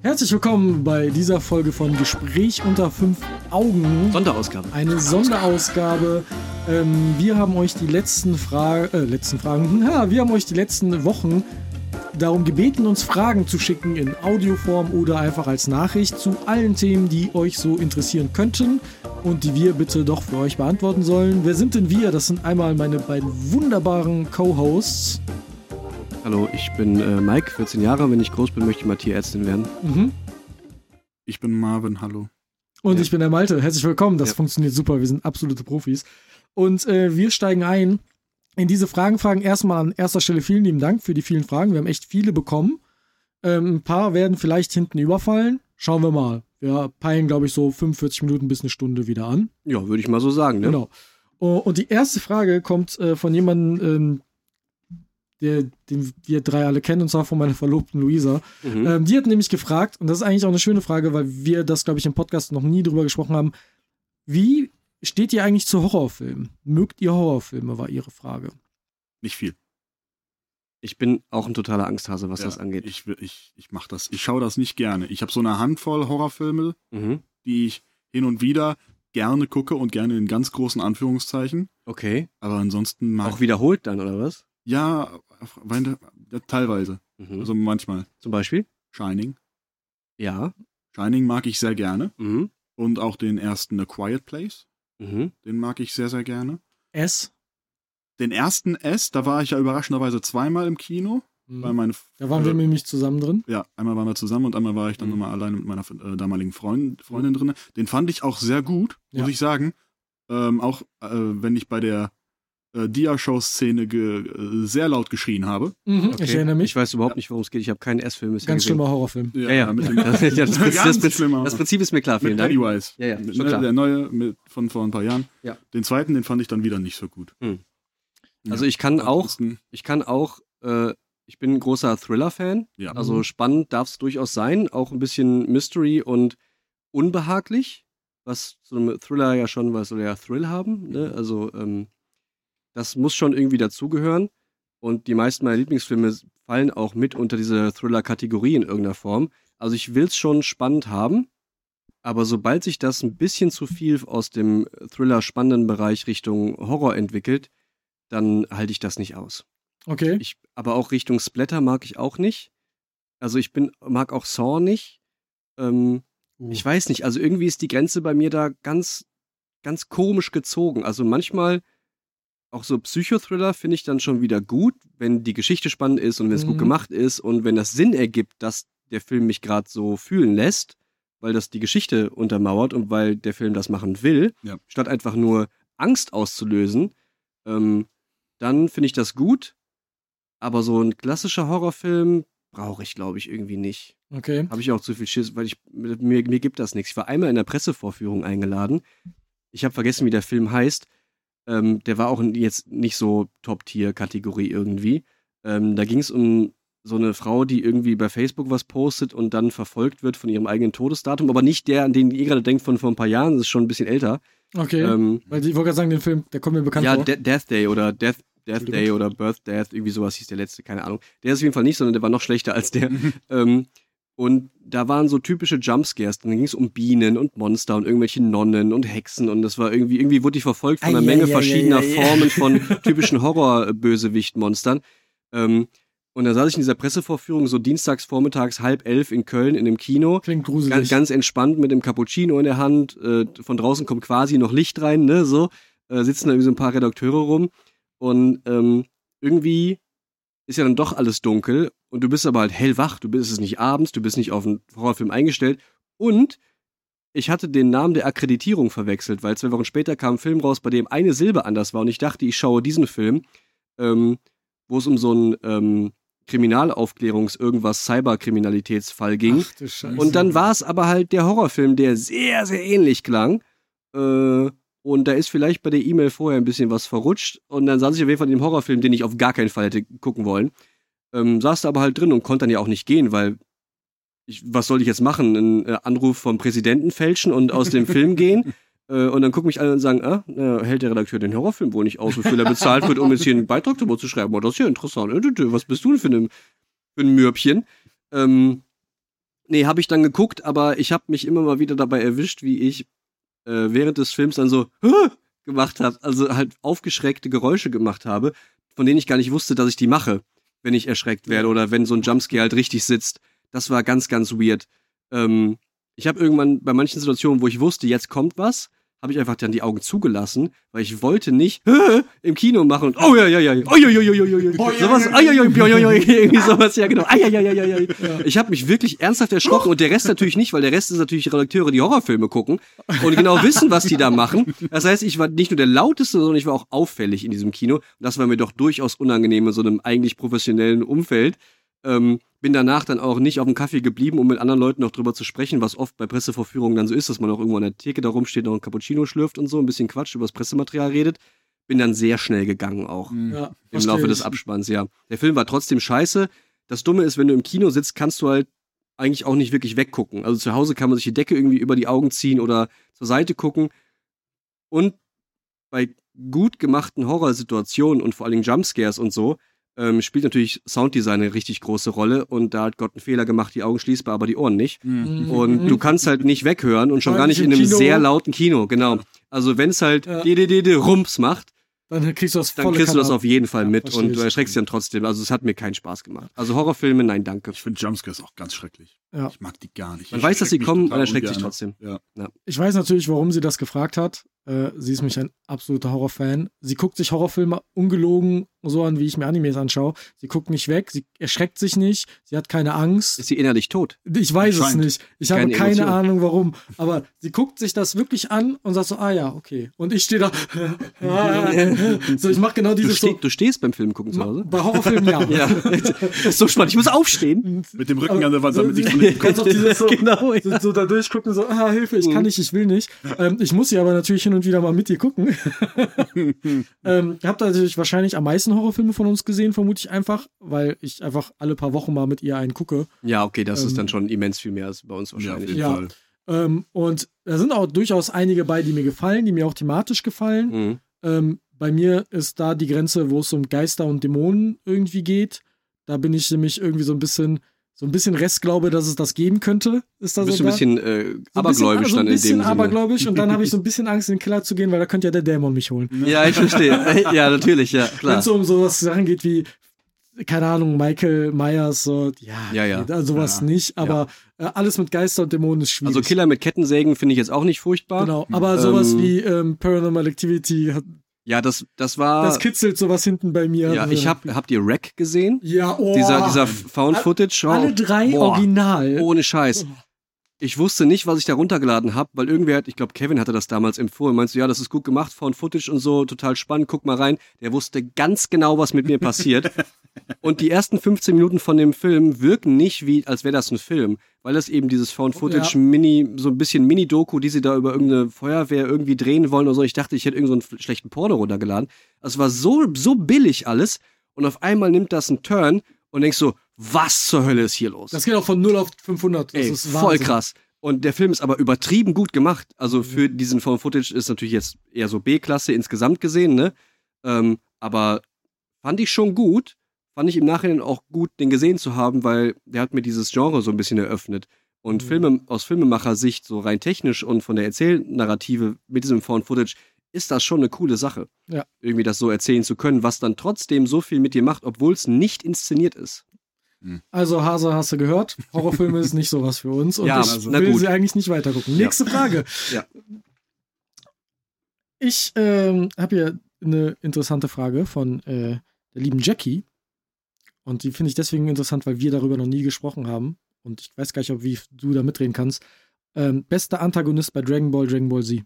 Herzlich willkommen bei dieser Folge von Gespräch unter fünf Augen. Sonderausgabe. Eine Sonderausgabe. Ähm, wir haben euch die letzten, Fra äh, letzten Fragen, ja, wir haben euch die letzten Wochen darum gebeten, uns Fragen zu schicken in Audioform oder einfach als Nachricht zu allen Themen, die euch so interessieren könnten und die wir bitte doch für euch beantworten sollen. Wer sind denn wir? Das sind einmal meine beiden wunderbaren Co-Hosts. Hallo, ich bin äh, Mike, 14 Jahre. Wenn ich groß bin, möchte ich mal Tierärztin werden. Mhm. Ich bin Marvin, hallo. Und Ja. ich bin der Malte. Herzlich willkommen. Das Ja. funktioniert super. Wir sind absolute Profis. Und äh, wir steigen ein in diese Fragen. Fragen erstmal an erster Stelle vielen lieben Dank für die vielen Fragen. Wir haben echt viele bekommen. Ähm, ein paar werden vielleicht hinten überfallen. Schauen wir mal. Wir peilen, glaube ich, so 45 Minuten bis eine Stunde wieder an. Ja, würde ich mal so sagen, ne? Genau. Und die erste Frage kommt äh, von jemandem, ähm, der, den wir drei alle kennen, und zwar von meiner Verlobten Luisa. Mhm. Ähm, die hat nämlich gefragt, und das ist eigentlich auch eine schöne Frage, weil wir das, glaube ich, im Podcast noch nie drüber gesprochen haben. Wie steht ihr eigentlich zu Horrorfilmen? Mögt ihr Horrorfilme, war ihre Frage. Nicht viel. Ich bin auch ein totaler Angsthase, was Ja, das angeht. Ich, will- ich, ich mach das. Ich schaue das nicht gerne. Ich habe so eine Handvoll Horrorfilme, Mhm. die ich hin und wieder gerne gucke und gerne in ganz großen Anführungszeichen. Okay. Aber ansonsten mag Auch wiederholt dann, oder was? Ja, weil- ja, teilweise. Mhm. Also manchmal. Zum Beispiel? Shining. Ja. Shining mag ich sehr gerne. Mhm. Und auch den ersten A Quiet Place. Mhm. Den mag ich sehr, sehr gerne. S. Den ersten S, da war ich ja überraschenderweise zweimal im Kino. Weil meine, Da waren wir äh, nämlich zusammen drin. Ja, einmal waren wir zusammen und einmal war ich dann Mhm. nochmal alleine mit meiner äh, damaligen Freund, Freundin drin. Den fand ich auch sehr gut, muss Ja. ich sagen. Ähm, auch äh, wenn ich bei der äh, Dia-Show-Szene ge- äh, sehr laut geschrien habe. Mhm, Okay. Ich erinnere mich. Ich weiß überhaupt nicht, worum es geht. Ich habe keinen S-Film bisher Ganz gesehen. schlimmer Horrorfilm. Ja, ja. Mit dem, Das, ja, das, Prinzip, das, Prinzip, das Prinzip ist mir klar. Vielen mit Dank. Pennywise. Ja, ja, schon ne, klar. Der neue mit, von vor ein paar Jahren. Ja. Den zweiten, den fand ich dann wieder nicht so gut. Hm. Ja. Also ich kann auch, ich kann auch, äh, ich bin ein großer Thriller-Fan. Ja. Also spannend darf es durchaus sein, auch ein bisschen Mystery und unbehaglich, was so einem Thriller ja schon, was soll ja Thrill haben, ne? Also ähm, das muss schon irgendwie dazugehören. Und die meisten meiner Lieblingsfilme fallen auch mit unter diese Thriller-Kategorie in irgendeiner Form. Also ich will es schon spannend haben, aber sobald sich das ein bisschen zu viel aus dem Thriller-spannenden Bereich Richtung Horror entwickelt, dann halte ich das nicht aus. Okay. Ich, aber auch Richtung Splatter mag ich auch nicht. Also ich bin, mag auch Saw nicht. Ähm, Uh. Ich weiß nicht, also irgendwie ist die Grenze bei mir da ganz, ganz komisch gezogen. Also manchmal auch so Psychothriller finde ich dann schon wieder gut, wenn die Geschichte spannend ist und wenn es Mhm. gut gemacht ist und wenn das Sinn ergibt, dass der Film mich gerade so fühlen lässt, weil das die Geschichte untermauert und weil der Film das machen will, Ja. statt einfach nur Angst auszulösen, ähm, dann finde ich das gut. Aber so ein klassischer Horrorfilm brauche ich, glaube ich, irgendwie nicht. Okay. Habe ich auch zu viel Schiss, weil ich mir, mir gibt das nichts. Ich war einmal in der Pressevorführung eingeladen. Ich habe vergessen, wie der Film heißt. Ähm, der war auch jetzt nicht so Top-Tier-Kategorie irgendwie. Ähm, da ging es um so eine Frau, die irgendwie bei Facebook was postet und dann verfolgt wird von ihrem eigenen Todesdatum, aber nicht der, an den ihr gerade denkt von vor ein paar Jahren, das ist schon ein bisschen älter. Okay. Ähm, Weil ich wollte gerade sagen, den Film, der kommt mir bekannt ja, vor. De Death Day oder Death, Death. Day oder Birth Death, irgendwie sowas hieß der letzte, keine Ahnung. Der ist auf jeden Fall nicht, sondern der war noch schlechter als der. ähm, und da waren so typische Jumpscares. Dann ging es um Bienen und Monster und irgendwelche Nonnen und Hexen und das war irgendwie, irgendwie wurde ich verfolgt von einer Ei, Menge ei, ei, verschiedener ei. Formen von typischen Horror-Bösewicht-Monstern. Ähm, und da saß ich in dieser Pressevorführung so dienstags vormittags halb elf in Köln in einem Kino. Klingt gruselig. Ganz, ganz entspannt mit dem Cappuccino in der Hand. Äh, von draußen kommt quasi noch Licht rein, ne? So äh, sitzen da irgendwie so ein paar Redakteure rum und ähm, irgendwie ist ja dann doch alles dunkel und du bist aber halt hellwach. Du bist es nicht abends, du bist nicht auf einen Horrorfilm eingestellt und ich hatte den Namen der Akkreditierung verwechselt, weil zwei Wochen später kam ein Film raus, bei dem eine Silbe anders war und ich dachte, ich schaue diesen Film, ähm, wo es um so einen ähm, Kriminalaufklärungs-irgendwas Cyberkriminalitätsfall ging. Ach, du Scheiße. Und dann war es aber halt der Horrorfilm, der sehr, sehr ähnlich klang. Äh, und da ist vielleicht bei der E-Mail vorher ein bisschen was verrutscht. Und dann saß ich auf jeden Fall in dem Horrorfilm, den ich auf gar keinen Fall hätte gucken wollen. Ähm, saß da aber halt drin und konnte dann ja auch nicht gehen, weil ich, was soll ich jetzt machen? Einen äh, Anruf vom Präsidenten fälschen und aus dem Film gehen? Äh, und dann gucken mich alle und sagen, ah, äh, hält der Redakteur den Horrorfilm wohl nicht aus, wofür er bezahlt wird, um jetzt hier einen Beitrag darüber zu schreiben. Oh, das ist ja interessant. Äh, Was bist du denn für ein, für ein Mürbchen? Ähm, nee, habe ich dann geguckt, aber ich habe mich immer mal wieder dabei erwischt, wie ich äh, während des Films dann so gemacht habe, also halt aufgeschreckte Geräusche gemacht habe, von denen ich gar nicht wusste, dass ich die mache, wenn ich erschreckt werde oder wenn so ein Jumpscare halt richtig sitzt. Das war ganz, ganz weird. Ähm, ich habe irgendwann bei manchen Situationen, wo ich wusste, jetzt kommt was, habe ich einfach dann die Augen zugelassen, weil ich wollte nicht im Kino machen und oh ja ja ja oh ja ja ja. ja ja sowas irgendwie sowas ja genau. Ja ja ja ja ja. Ich habe mich wirklich ernsthaft erschrocken und der Rest natürlich nicht, weil der Rest ist natürlich Redakteure, die Horrorfilme gucken und genau wissen, was die da machen. Das heißt, ich war nicht nur der lauteste, sondern ich war auch auffällig in diesem Kino. Und das war mir doch durchaus unangenehm in so einem eigentlich professionellen Umfeld. Ähm, bin danach dann auch nicht auf dem Kaffee geblieben, um mit anderen Leuten noch drüber zu sprechen, was oft bei Pressevorführungen dann so ist, dass man auch irgendwo an der Theke da rumsteht, noch ein Cappuccino schlürft und so, ein bisschen Quatsch über das Pressematerial redet. Bin dann sehr schnell gegangen auch Ja, im Laufe des ich. Abspanns, ja. Der Film war trotzdem scheiße. Das Dumme ist, wenn du im Kino sitzt, kannst du halt eigentlich auch nicht wirklich weggucken. Also zu Hause kann man sich die Decke irgendwie über die Augen ziehen oder zur Seite gucken. Und bei gut gemachten Horrorsituationen und vor allen Dingen Jumpscares und so, ähm, spielt natürlich Sounddesign eine richtig große Rolle und da hat Gott einen Fehler gemacht, die Augen schließbar, aber die Ohren nicht. Mhm. Und du kannst halt nicht weghören und schon gar nicht in einem Kino. sehr lauten Kino, genau. Also wenn es halt Ja. DDD Rums macht, Dann kriegst du das dann kriegst du das auf jeden Fall Ja, mit und du erschreckst dich dann trotzdem. Also es hat mir keinen Spaß gemacht. Also Horrorfilme, nein, danke. Ich finde Jumpscares auch ganz schrecklich. Ja. Ich mag die gar nicht. Man Ich weiß, dass sie kommen, man erschreckt sich trotzdem. Ja. Ich weiß natürlich, warum sie das gefragt hat. Äh, sie ist mich ein absoluter Horrorfan. Sie guckt sich Horrorfilme ungelogen so an, wie ich mir Animes anschaue. Sie guckt nicht weg, sie erschreckt sich nicht, sie hat keine Angst. Ist sie innerlich tot? Ich weiß es nicht. Ich habe Keine keine Emotion. Ahnung, warum. Aber sie guckt sich das wirklich an und sagt so, ah ja, okay. Und ich stehe da. so, ich mache genau Du, dieses ste so. du stehst beim Film gucken zu Hause? Bei Horrorfilmen ja. Ja. das ist so spannend. Ich muss aufstehen. Mit dem Rücken an der Wand, damit so, ich von du hinten kannst auch dieses so, Genau, ja. so, so da durchgucken, so, ah, Hilfe, ich kann nicht, ich will nicht. Ähm, ich muss sie aber natürlich hin und wieder mal mit dir gucken. ähm, ihr habt natürlich wahrscheinlich am meisten Horrorfilme von uns gesehen, vermute ich einfach, weil ich einfach alle paar Wochen mal mit ihr einen gucke. Ja, okay, das Ähm, ist dann schon immens viel mehr als bei uns Ja, auf wahrscheinlich. jeden Ja. Fall. Ähm, und da sind auch durchaus einige bei, die mir gefallen, die mir auch thematisch gefallen. Mhm. Ähm, bei mir ist da die Grenze, wo es um Geister und Dämonen irgendwie geht. Da bin ich nämlich irgendwie so ein bisschen, so ein bisschen Restglaube, dass es das geben könnte. Ist da bist so ein bisschen äh, So ein abergläubisch bisschen, so dann ein in bisschen dem Sinne. abergläubisch und dann habe ich so ein bisschen Angst, in den Keller zu gehen, weil da könnte ja der Dämon mich holen. Ja, ich verstehe. ja, natürlich, ja, Wenn klar. es so um sowas Sachen geht wie, keine Ahnung, Michael Myers, so, ja, Ja, ja. also sowas Ja. nicht, aber äh, alles mit Geister und Dämonen ist schwierig. Also Killer mit Kettensägen finde ich jetzt auch nicht furchtbar. Genau, aber sowas Ähm, wie ähm, Paranormal Activity, hat, Ja, das, das war. das kitzelt sowas hinten bei mir. ja, ich hab, habt ihr Wreck gesehen? Ja, oh, Dieser, dieser Found Footage. Oh, alle drei boah, original. Ohne Scheiß. Ich wusste nicht, was ich da runtergeladen habe, weil irgendwer hat, ich glaube, Kevin hatte das damals empfohlen. Meinst du, ja, das ist gut gemacht, Found Footage und so, total spannend, guck mal rein. Der wusste ganz genau, was mit mir passiert. und die ersten 15 Minuten von dem Film wirken nicht wie, als wäre das ein Film, weil das eben dieses Found Footage Ja. Mini, so ein bisschen Mini-Doku, die sie da über irgendeine Feuerwehr irgendwie drehen wollen oder so. Ich dachte, ich hätte irgendeinen so einen schlechten Porno runtergeladen. Es war so, so billig alles und auf einmal nimmt das einen Turn und denkst so, was zur Hölle ist hier los? Das geht auch von 0 auf 500. Das Ey, ist voll Wahnsinn. krass. Und der Film ist aber übertrieben gut gemacht. Also für diesen Found Footage ist natürlich jetzt eher so B-Klasse insgesamt gesehen, ne? Ähm, aber fand ich schon gut. Fand ich im Nachhinein auch gut, den gesehen zu haben, weil der hat mir dieses Genre so ein bisschen eröffnet. Und Mhm. Filme aus Filmemacher-Sicht, so rein technisch und von der Erzählnarrative mit diesem Found Footage, ist das schon eine coole Sache. Ja. Irgendwie das so erzählen zu können, was dann trotzdem so viel mit dir macht, obwohl es nicht inszeniert ist. Also, Hase, hast du gehört? Horrorfilme ist nicht sowas für uns und Ja, ich na will sie eigentlich nicht weitergucken. Nächste Frage. Ja. Ich ähm, habe hier eine interessante Frage von äh, der lieben Jackie. Und die finde ich deswegen interessant, weil wir darüber noch nie gesprochen haben. Und ich weiß gar nicht, ob wie du da mitreden kannst. Ähm, bester Antagonist bei Dragon Ball, Dragon Ball Z.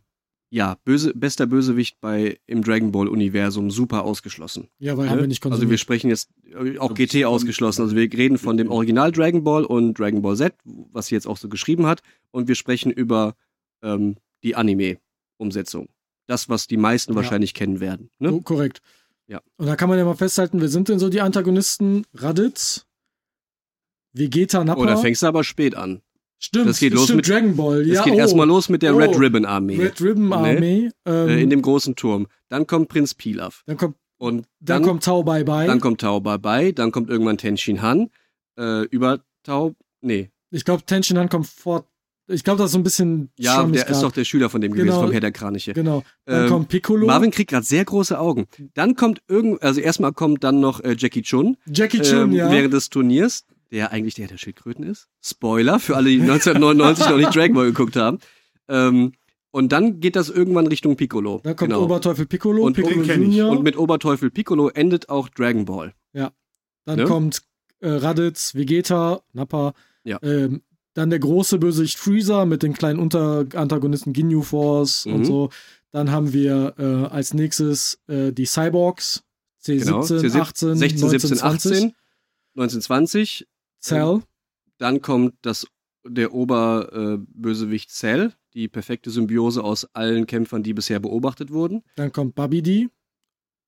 Ja, böse, bester Bösewicht bei im Dragon Ball Universum super ausgeschlossen. Ja, weil haben wir nicht Also wir konsumiert. sprechen jetzt äh, auch Ja, GT ausgeschlossen. Also wir reden von dem Original Dragon Ball und Dragon Ball Z, was sie jetzt auch so geschrieben hat, und wir sprechen über ähm, die Anime-Umsetzung. Das, was die meisten Ja. wahrscheinlich kennen werden. Ne? Oh, korrekt. Ja. Und da kann man ja mal festhalten, wer sind denn so die Antagonisten? Raditz, Vegeta, Nappa. Oh, da fängst du aber spät an. Stimmt, das geht los stimmt, mit- Dragon Ball. Es ja, geht oh, erstmal los mit der Oh. Red Ribbon Armee Red Ribbon Armee. Ähm, äh, in dem großen Turm. Dann kommt Prinz Pilaf. dann kommt, Und dann, dann, kommt Tao Bai Bai. dann kommt Tao Bai Bai, dann kommt irgendwann Tenshin Han. Äh, über Tao, nee, Ich glaube, Tenshinhan kommt vor. Ich glaube, das ist so ein bisschen. Ja, der ist doch der Schüler von dem gewesen, Genau. vom Herr der Kraniche. Genau. Dann Ähm, kommt Piccolo. Marvin kriegt gerade sehr große Augen. Dann kommt irgend, also erstmal kommt dann noch äh, Jackie Chun Jackie Chun, ähm, ja. während des Turniers, der eigentlich der Herr der Schildkröten ist. Spoiler für alle, die 1999 noch nicht Dragon Ball geguckt haben. Ähm, und dann geht das irgendwann Richtung Piccolo. Dann kommt genau. Oberteufel Piccolo, Und- Piccolo. Junior. Und mit Oberteufel Piccolo endet auch Dragon Ball. Dann Ne? kommt äh, Raditz, Vegeta, Nappa. Ja. Ähm, dann der große Bösewicht Freezer mit den kleinen Unterantagonisten Ginyu Force und Mhm. so. Dann haben wir äh, als nächstes äh, die Cyborgs. C17, Genau. 18, 16, 17, 19, 18, 1920. Cell. Dann kommt das, der Oberbösewicht äh, Cell, die perfekte Symbiose aus allen Kämpfern, die bisher beobachtet wurden. Dann kommt Babidi.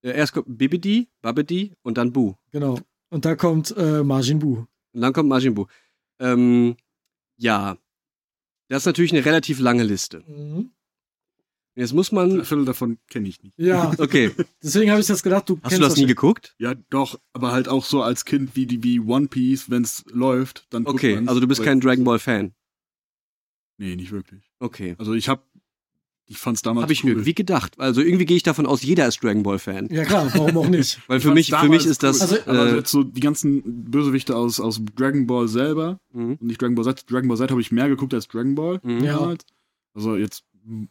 Äh, erst kommt Bibidi, Babidi und dann Bu. Genau. Und da kommt äh, Majin Buu. Und dann kommt Majin Buu. Ähm, ja. Das ist natürlich eine relativ lange Liste. Jetzt muss Ein man. Viertel davon kenne ich nicht. Ja, Okay. deswegen habe ich das gedacht, du Hast kennst du das nie geguckt? Ja, doch, aber halt auch so als Kind wie die wie One Piece, wenn es läuft, dann Okay, also du bist kein Dragon Ball Fan. Nee, nicht wirklich. Okay. Also ich hab ich fand's damals Habe ich cool. irgendwie gedacht. Also irgendwie gehe ich davon aus, jeder ist Dragon Ball Fan. Ja klar, warum auch nicht? Weil für mich, für mich ist das. cool. Also- aber also äh, jetzt so die ganzen Bösewichte aus aus Dragon Ball selber mhm. und nicht Dragon Ball Z. Dragon Ball Z habe ich mehr geguckt als Dragon Ball. Mhm. Ja. damals. Also jetzt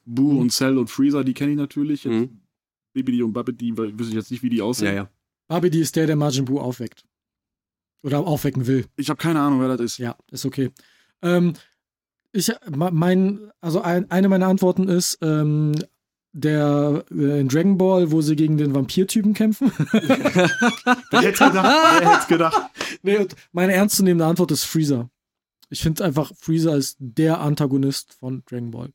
Boo und Cell und Freezer, die kenne ich natürlich. Jetzt Mhm. Bibidi und Babidi, weil- weiß ich jetzt nicht, wie die aussehen. Ja, ja. Babidi ist der, der Majin Buu aufweckt. Oder aufwecken will. Ich habe keine Ahnung, wer das ist. Ja, ist okay. Ähm, ich, mein, also ein, eine meiner Antworten ist, ähm, der äh, in Dragon Ball, wo sie gegen den Vampirtypen kämpfen. Wer hätte gedacht? Wer hätte gedacht? nee, und meine ernstzunehmende Antwort ist Freezer. Ich finde einfach, Freezer ist der Antagonist von Dragon Ball.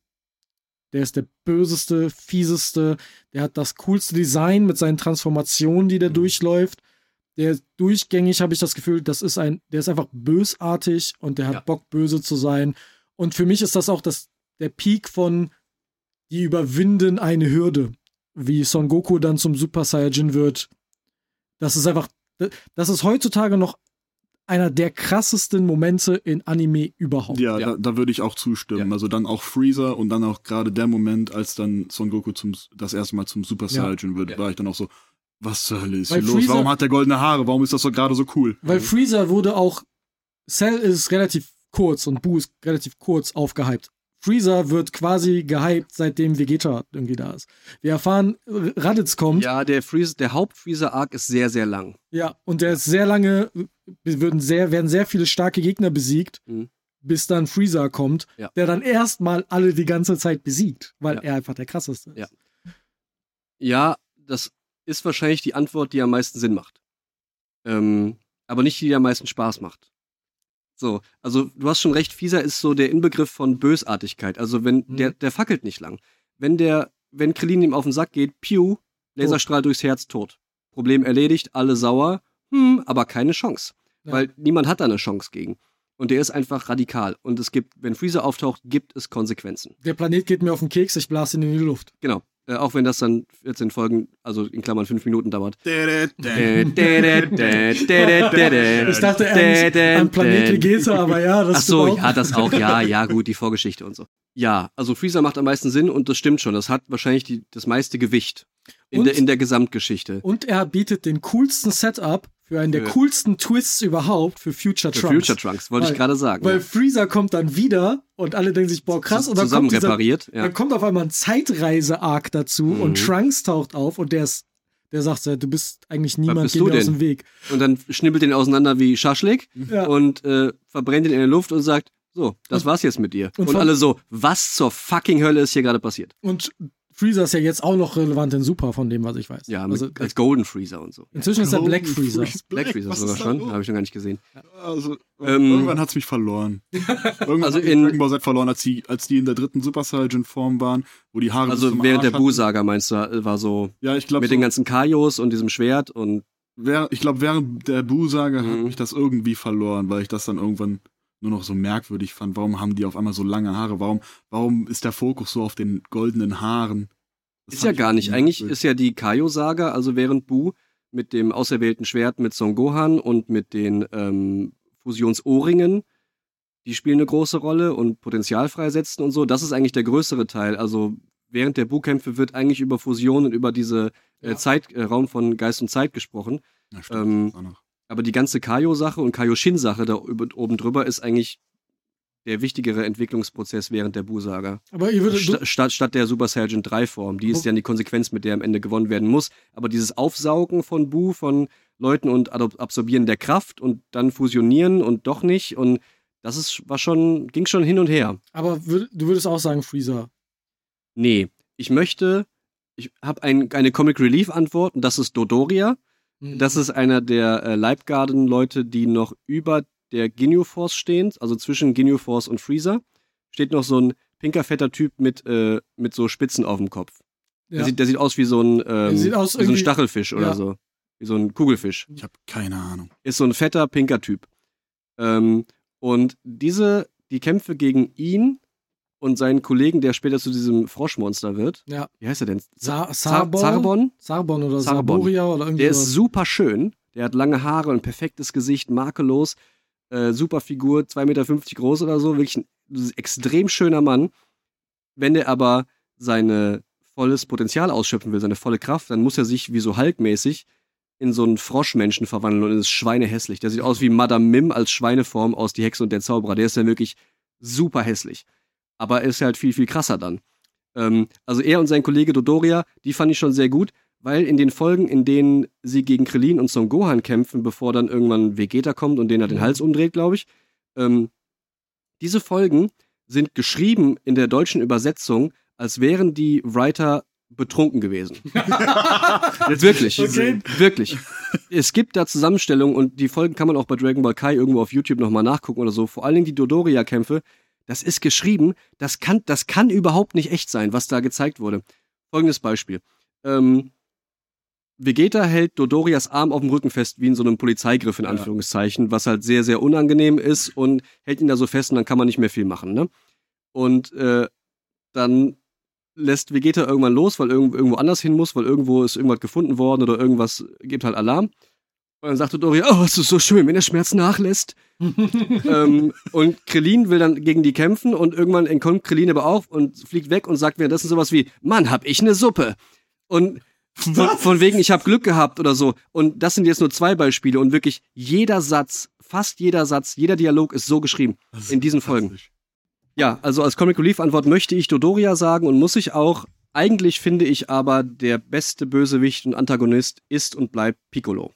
Der ist der böseste, fieseste, der hat das coolste Design mit seinen Transformationen, die der Mhm. durchläuft. Der ist durchgängig, habe ich das Gefühl, das ist ein, der ist einfach bösartig und der hat Ja. Bock, böse zu sein. Und für mich ist das auch das, der Peak von, die überwinden eine Hürde. Wie Son Goku dann zum Super Saiyajin wird. Das ist einfach, das ist heutzutage noch einer der krassesten Momente in Anime überhaupt. Ja, Ja. Da, da würde ich auch zustimmen. Ja. Also dann auch Freezer und dann auch gerade der Moment, als dann Son Goku zum, das erste Mal zum Super Ja. Saiyajin wird, Ja. war ich dann auch so, was zur Hölle ist Weil hier los? Freezer- Warum hat der goldene Haare? Warum ist das so gerade so cool? Weil Freezer wurde auch. Cell ist relativ kurz und Boo ist relativ kurz aufgehypt. Freezer wird quasi gehypt, seitdem Vegeta irgendwie da ist. Wir erfahren, Raditz kommt. Ja. Ja, der Freeze, der Haupt-Freezer-Arc ist sehr, sehr lang. und der ist sehr lange, würden sehr, werden sehr viele starke Gegner besiegt, Mhm. bis dann Freezer kommt, Ja. der dann erstmal alle die ganze Zeit besiegt, weil Ja. er einfach der krasseste ist. Ja. Ja, das ist wahrscheinlich die Antwort, die am meisten Sinn macht. Ähm, aber nicht die, die am meisten Spaß macht. So, also du hast schon recht, Fieser ist so der Inbegriff von Bösartigkeit. Also wenn, Mhm. der, der fackelt nicht lang. Wenn der, wenn Krillin ihm auf den Sack geht, piu, Laserstrahl durchs Herz, tot. Problem erledigt, alle sauer, hm, aber keine Chance. Ja. Weil niemand hat da eine Chance gegen. Und der ist einfach radikal. Und es gibt, wenn Freezer auftaucht, gibt es Konsequenzen. Der Planet geht mir auf den Keks, ich blase ihn in die Luft. Genau. Äh, auch wenn das dann 14 Folgen, also in Klammern 5 Minuten dauert. Ich dachte ehrlich an Planet Vegeta, aber ja, das Ach so, ja, das auch, ja, ja, gut, die Vorgeschichte und so. Ja, also Freezer macht am meisten Sinn und das stimmt schon. Das hat wahrscheinlich die, das meiste Gewicht in Und- der, in der Gesamtgeschichte. Und er bietet den coolsten Setup für einen der Für- coolsten Twists überhaupt für Future Für Trunks. Future Trunks, wollte Weil- ich gerade sagen. Weil ja. Freezer kommt dann wieder und alle denken sich, boah, krass. Und dann Zusammen kommt, dieser, repariert. Ja. dann kommt auf einmal ein Zeitreise-Arc dazu Mhm. und Trunks taucht auf und der ist, der sagt, du bist eigentlich niemand, geh mir aus denn? dem Weg. Und dann schnippelt den auseinander wie Schaschlik Ja. und äh, verbrennt ihn in der Luft und sagt, so, das war's jetzt mit dir. und Und, alle so, was zur fucking Hölle ist hier gerade passiert? Und Freezer ist ja jetzt auch noch relevant in Super, von dem, was ich weiß. Ja, also, als Golden Freezer und so. inzischen ist er Black Golden Freezer. Freeze Black Black, Freezer sogar schon, habe ich noch gar nicht gesehen. Also, Ähm, irgendwann hat's mich verloren. Irgendwann Also hat mich in- Dragon Ball Z verloren, als die, als die in der dritten Super Saiyan Form waren, wo die Haare bis Also zum während der Arsch hatten. Bu-Saga meinst du, war so Ja, ich glaube, mit so, den ganzen Kaios und diesem Schwert und ich glaube, während der Bu-Saga hat Mhm. mich das irgendwie verloren, weil ich das dann irgendwann nur noch so merkwürdig fand. Warum haben die auf einmal so lange Haare? Warum, warum ist der Fokus so auf den goldenen Haaren? Das ist ja gar nicht. Eigentlich ist ja die Kaio-Saga, also während Bu mit dem auserwählten Schwert mit Son Gohan und mit den ähm, Fusionsohrringen die spielen eine große Rolle und Potenzial freisetzen und so. Das ist eigentlich der größere Teil. Also während der Bu-Kämpfe wird eigentlich über Fusionen, über diese äh, Ja. Zeit, äh, Raum von Geist und Zeit gesprochen. Ja, Ähm, auch noch. Aber die ganze Kaio-Sache und Kaioshin-Sache da oben drüber ist eigentlich der wichtigere Entwicklungsprozess während der Bu-Saga. Aber ihr würdet, Sta statt, statt der Super Saiyan 3-Form. Die ist ja die Konsequenz, mit der am Ende gewonnen werden muss. Aber dieses Aufsaugen von Bu, von Leuten und Absorbieren der Kraft und dann fusionieren und doch nicht. Und das ist, war schon, ging schon hin und her. aber würd, du würdest auch sagen Freezer. Nee, ich möchte, ich habe ein, eine Comic Relief Antwort und das ist Dodoria. Das ist einer der äh, Leibgarden-Leute, die noch über der Ginyu Force stehen, also zwischen Ginyu Force und Freezer. Steht noch so ein pinker, fetter Typ mit, äh, mit so Spitzen auf dem Kopf. ja. Der, sieht, der sieht aus wie so ein, ähm, wie so ein Stachelfisch oder ja. so. Wie so ein Kugelfisch. Ich habe keine Ahnung. Ist so ein fetter, pinker Typ. Ähm, und diese, die Kämpfe gegen ihn und seinen Kollegen, der später zu diesem Froschmonster wird. Ja. Wie heißt er denn? Sa Sarbon? Zarbon? Sarbon oder Sarbon. Sarboria oder irgendwie Der ist super schön. Der hat lange Haare und ein perfektes Gesicht, makellos. Äh, super Figur, 2,50 Meter groß oder so. Wirklich ein extrem schöner Mann. Wenn der aber seine volles Potenzial ausschöpfen will, seine volle Kraft, dann muss er sich wie so Hulk-mäßig in so einen Froschmenschen verwandeln und ist schweinehässlich. Der sieht aus wie Madame Mim als Schweineform aus Die Hexe und der Zauberer. Der ist ja wirklich super hässlich. Aber er ist halt viel, viel krasser dann. Ähm, also er und sein Kollege Dodoria, die fand ich schon sehr gut, weil in den Folgen, in denen sie gegen Krillin und Son Gohan kämpfen, bevor dann irgendwann Vegeta kommt und denen er den Mhm. Hals umdreht, glaube ich, ähm, diese Folgen sind geschrieben in der deutschen Übersetzung, als wären die Writer betrunken gewesen. wirklich, Okay. wirklich. Es gibt da Zusammenstellungen und die Folgen kann man auch bei Dragon Ball Kai irgendwo auf YouTube nochmal nachgucken oder so. Vor allen Dingen die Dodoria-Kämpfe, das ist geschrieben, das kann, das kann überhaupt nicht echt sein, was da gezeigt wurde. Folgendes Beispiel. Ähm, Vegeta hält Dodorias Arm auf dem Rücken fest, wie in so einem Polizeigriff, in. Anführungszeichen, was halt sehr, sehr unangenehm ist und hält ihn da so fest und dann kann man nicht mehr viel machen, ne? Und äh, dann lässt Vegeta irgendwann los, weil irgendwo, irgendwo anders hin muss, weil irgendwo ist irgendwas gefunden worden oder irgendwas gibt halt Alarm. Und dann sagt Dodoria, oh, es ist so schön, wenn der Schmerz nachlässt. ähm, und Krillin will dann gegen die kämpfen und irgendwann entkommt Krillin aber auch und fliegt weg und sagt währenddessen sowas wie, Mann, hab ich ne Suppe. Und von, von wegen, ich habe Glück gehabt oder so. Und das sind jetzt nur zwei Beispiele und wirklich jeder Satz, fast jeder Satz, jeder Dialog ist so geschrieben. Ist In diesen Folgen. Ja, also als Comic Relief Antwort möchte ich Dodoria sagen und muss ich auch. Eigentlich finde ich aber, der beste Bösewicht und Antagonist ist und bleibt Piccolo.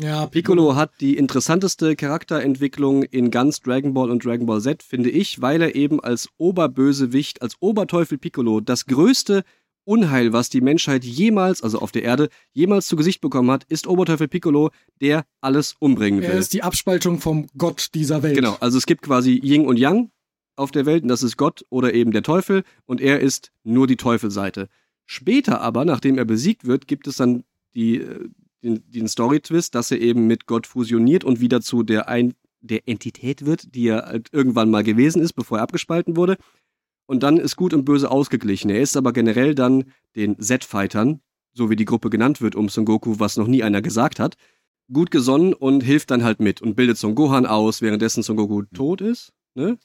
Ja, Piccolo hat die interessanteste Charakterentwicklung in ganz Dragon Ball und Dragon Ball Z, finde ich, weil er eben als Oberbösewicht, als Oberteufel Piccolo das größte Unheil, was die Menschheit jemals, also auf der Erde, jemals zu Gesicht bekommen hat, ist Oberteufel Piccolo, der alles umbringen will. Er ist die Abspaltung vom Gott dieser Welt. Genau, also es gibt quasi Yin und Yang auf der Welt und das ist Gott oder eben der Teufel und er ist nur die Teufelseite. Später aber, nachdem er besiegt wird, gibt es dann die, äh, den, den Story-Twist, dass er eben mit Gott fusioniert und wieder zu der, ein, der Entität wird, die er halt irgendwann mal gewesen ist, bevor er abgespalten wurde. Und dann ist Gut und Böse ausgeglichen. Er ist aber generell dann den Z-Fightern, so wie die Gruppe genannt wird um Son Goku, was noch nie einer gesagt hat, gut gesonnen und hilft dann halt mit und bildet Son Gohan aus, währenddessen Son Goku tot ist. Ne?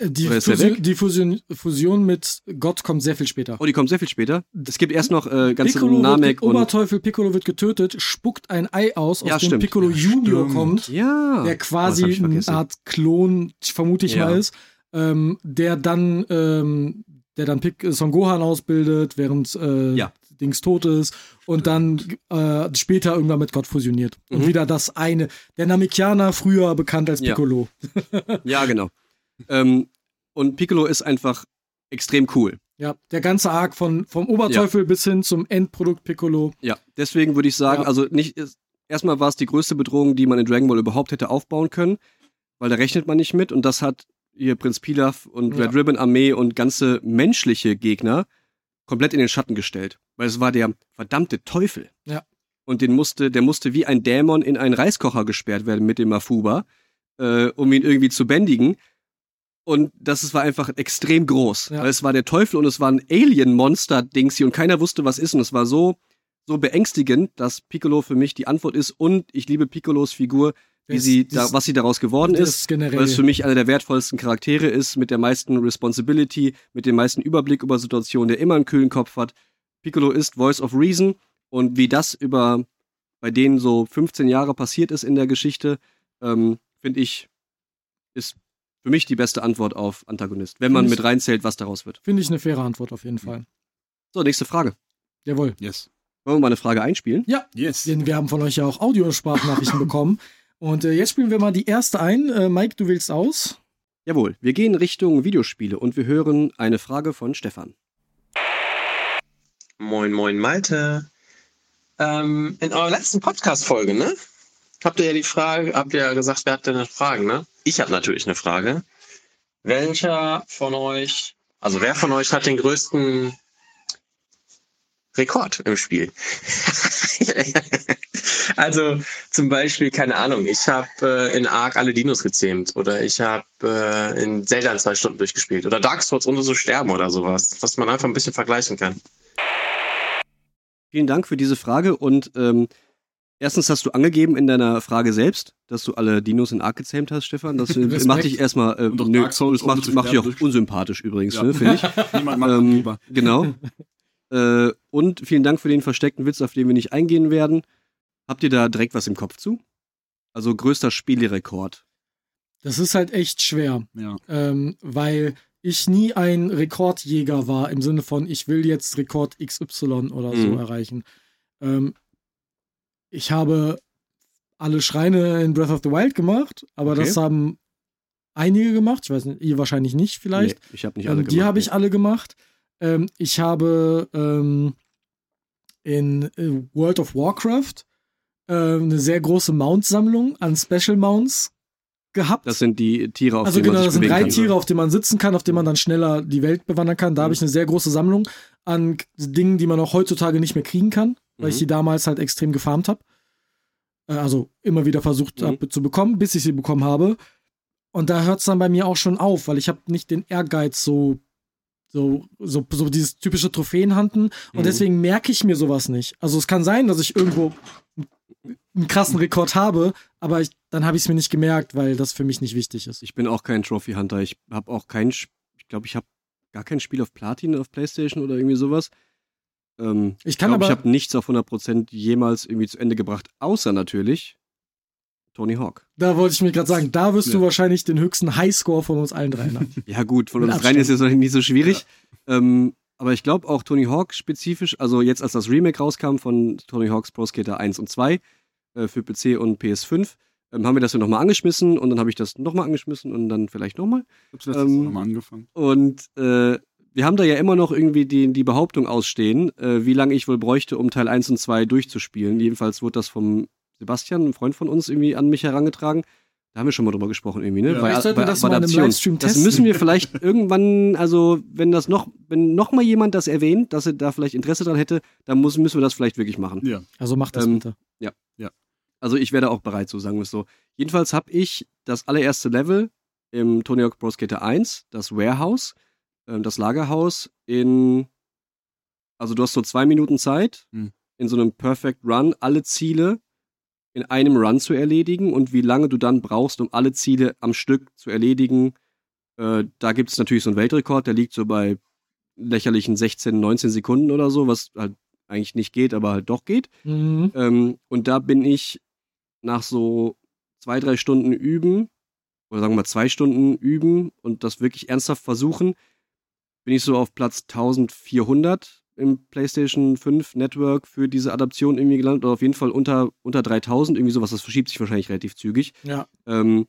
Die, Fusion, die Fusion, Fusion mit Gott kommt sehr viel später. Oh, die kommt sehr viel später. Es gibt erst noch äh, ganze Piccolo Namek wird, und. Oberteufel Piccolo wird getötet, spuckt ein Ei aus, aus Ja, dem stimmt. Piccolo Ja, Junior stimmt. kommt, Ja. der Oh, quasi das hab ich eine. Art Klon, vermute ich Ja. mal ist, ähm, der dann, ähm, der dann Pic Son Gohan ausbildet, während äh, Ja. Dings tot ist und dann äh, später irgendwann mit Gott fusioniert. Und Mhm. wieder das eine, der Namekianer, früher bekannt als Ja. Piccolo. Ja, genau. Ähm, und Piccolo ist einfach extrem cool. Ja, der ganze Arc von, vom Oberteufel bis hin zum Endprodukt Piccolo. Ja, deswegen würde ich sagen, Ja. also nicht, erstmal war es die größte Bedrohung, die man in Dragon Ball überhaupt hätte aufbauen können, weil da rechnet man nicht mit und das hat hier Prinz Pilaf und Ja. Red Ribbon Armee und ganze menschliche Gegner komplett in den Schatten gestellt, weil es war der verdammte Teufel. Ja. Und den musste, der musste wie ein Dämon in einen Reiskocher gesperrt werden mit dem Mafuba, äh, um ihn irgendwie zu bändigen. Und das ist- war einfach extrem groß. Ja. Weil es war der Teufel und es war ein Alien-Monster-Dings hier und keiner wusste, was ist. Und es war so, so beängstigend, dass Piccolo für mich die Antwort ist. Und ich liebe Piccolos Figur, wie sie das- da, was sie daraus geworden ist. generell. Weil es für mich einer der wertvollsten Charaktere ist, mit der meisten Responsibility, mit dem meisten Überblick über Situationen, der immer einen kühlen Kopf hat. Piccolo ist Voice of Reason und wie das über bei denen so 15 Jahre passiert ist in der Geschichte, ähm, finde ich, ist für mich die beste Antwort auf Antagonist, wenn man Find ich- mit reinzählt, was daraus wird. Finde ich eine faire Antwort auf jeden Fall. So, nächste Frage. Jawohl. Yes. Wollen wir mal eine Frage einspielen? Ja, Yes. denn wir haben von euch ja auch Audiosprachnachrichten bekommen. Und äh, jetzt spielen wir mal die erste ein. Äh, Mike, du wählst aus. Jawohl, wir gehen Richtung Videospiele und wir hören eine Frage von Stefan. Moin, moin, Malte. Ähm, in eurer letzten Podcast-Folge, ne? Habt ihr ja die Frage, habt ihr ja gesagt, wer hat denn eine Frage, ne? Ich habe natürlich eine Frage. Welcher von euch, also wer von euch hat den größten Rekord im Spiel? also zum Beispiel, keine Ahnung, ich habe äh, in Ark alle Dinos gezähmt oder ich habe äh, in Zelda in zwei Stunden durchgespielt oder Dark Souls ohne so sterben oder sowas, was man einfach ein bisschen vergleichen kann. Vielen Dank für diese Frage und ähm, erstens hast du angegeben in deiner Frage selbst, dass du alle Dinos in Ark gezähmt hast, Stefan. Das äh, Respekt. macht dich erstmal, äh, nö, das macht, macht dich auch unsympathisch übrigens, Ja. ne, finde ich. Niemand mag Ähm, lieber. Genau. äh, und vielen Dank für den versteckten Witz, auf den wir nicht eingehen werden. Habt ihr da direkt was im Kopf zu? Also größter Spielerekord. Das ist halt echt schwer, Ja. ähm, weil ich nie ein Rekordjäger war im Sinne von, ich will jetzt Rekord XY oder so Mhm. erreichen. Ähm, ich habe alle Schreine in Breath of the Wild gemacht, aber Okay. das haben einige gemacht. Ich weiß nicht, ihr wahrscheinlich nicht vielleicht. Nee, ich habe nicht alle Ähm, die gemacht, habe ich nee. alle gemacht. Ähm, ich habe ähm, in äh, World of Warcraft ähm, eine sehr große Mount-Sammlung an Special Mounts gehabt. Das sind die Tiere, auf also denen genau, man das sich sind bewegen drei kann. Tiere, auf denen man sitzen kann, auf denen man dann schneller die Welt bewandern kann. Da habe Mhm. ich eine sehr große Sammlung an Dingen, die man auch heutzutage nicht mehr kriegen kann, weil ich Mhm. die damals halt extrem gefarmt habe. Äh, also immer wieder versucht Mhm. habe zu bekommen, bis ich sie bekommen habe. Und da hört es dann bei mir auch schon auf, weil ich habe nicht den Ehrgeiz so, so, so, so dieses typische Trophäenhanden. Und Mhm. deswegen merke ich mir sowas nicht. Also es kann sein, dass ich irgendwo einen krassen Rekord habe, aber ich, dann habe ich es mir nicht gemerkt, weil das für mich nicht wichtig ist. Ich bin auch kein Trophy Hunter. Ich habe auch kein, ich glaube, ich habe gar kein Spiel auf Platin auf PlayStation oder irgendwie sowas. Ähm, Ich ich kann glaube, ich aber- habe nichts auf 100% jemals irgendwie zu Ende gebracht, außer natürlich Tony Hawk. Da wollte ich mir gerade sagen, da wirst du Ja. wahrscheinlich den höchsten Highscore von uns allen dreien haben. Ja gut, von Mit uns dreien ist es noch nicht so schwierig. Ähm, aber ich glaube auch Tony Hawk spezifisch, also jetzt als das Remake rauskam von Tony Hawk's Pro Skater 1 und 2 äh, für PC und PS5, ähm, haben wir das ja nochmal angeschmissen und dann habe ich das nochmal angeschmissen und dann vielleicht nochmal. Ich hab's letztens Ähm, auch nochmal angefangen. Und äh, wir haben da ja immer noch irgendwie die, die Behauptung ausstehen, äh, wie lange ich wohl bräuchte, um Teil 1 und 2 durchzuspielen. Jedenfalls wurde das vom Sebastian, ein Freund von uns, irgendwie an mich herangetragen. Da haben wir schon mal drüber gesprochen irgendwie, ne? Ja. Vielleicht sollten wir das einem Adaption. Das müssen wir vielleicht irgendwann, also wenn das noch, wenn noch mal jemand das erwähnt, dass er da vielleicht Interesse dran hätte, dann muss, müssen wir das vielleicht wirklich machen. Ja. Also mach das Ähm, bitte. Also ich wäre auch bereit zu, sagen wir es so. Jedenfalls habe ich das allererste Level im Tony Hawk Pro Skater 1, das Warehouse, ähm, das Lagerhaus in, also du hast so zwei Minuten Zeit, Hm. in so einem Perfect Run alle Ziele in einem Run zu erledigen und wie lange du dann brauchst, um alle Ziele am Stück zu erledigen. Äh, da gibt es natürlich so einen Weltrekord, der liegt so bei lächerlichen 16, 19 Sekunden oder so, was halt eigentlich nicht geht, aber halt doch geht. Mhm. Ähm, und da bin ich nach so zwei, drei Stunden üben, oder sagen wir mal zwei Stunden üben und das wirklich ernsthaft versuchen, bin ich so auf Platz 1400 im PlayStation 5 Network für diese Adaption irgendwie gelandet, oder auf jeden Fall unter, unter 3000, irgendwie sowas, das verschiebt sich wahrscheinlich relativ zügig. Ja. Ähm,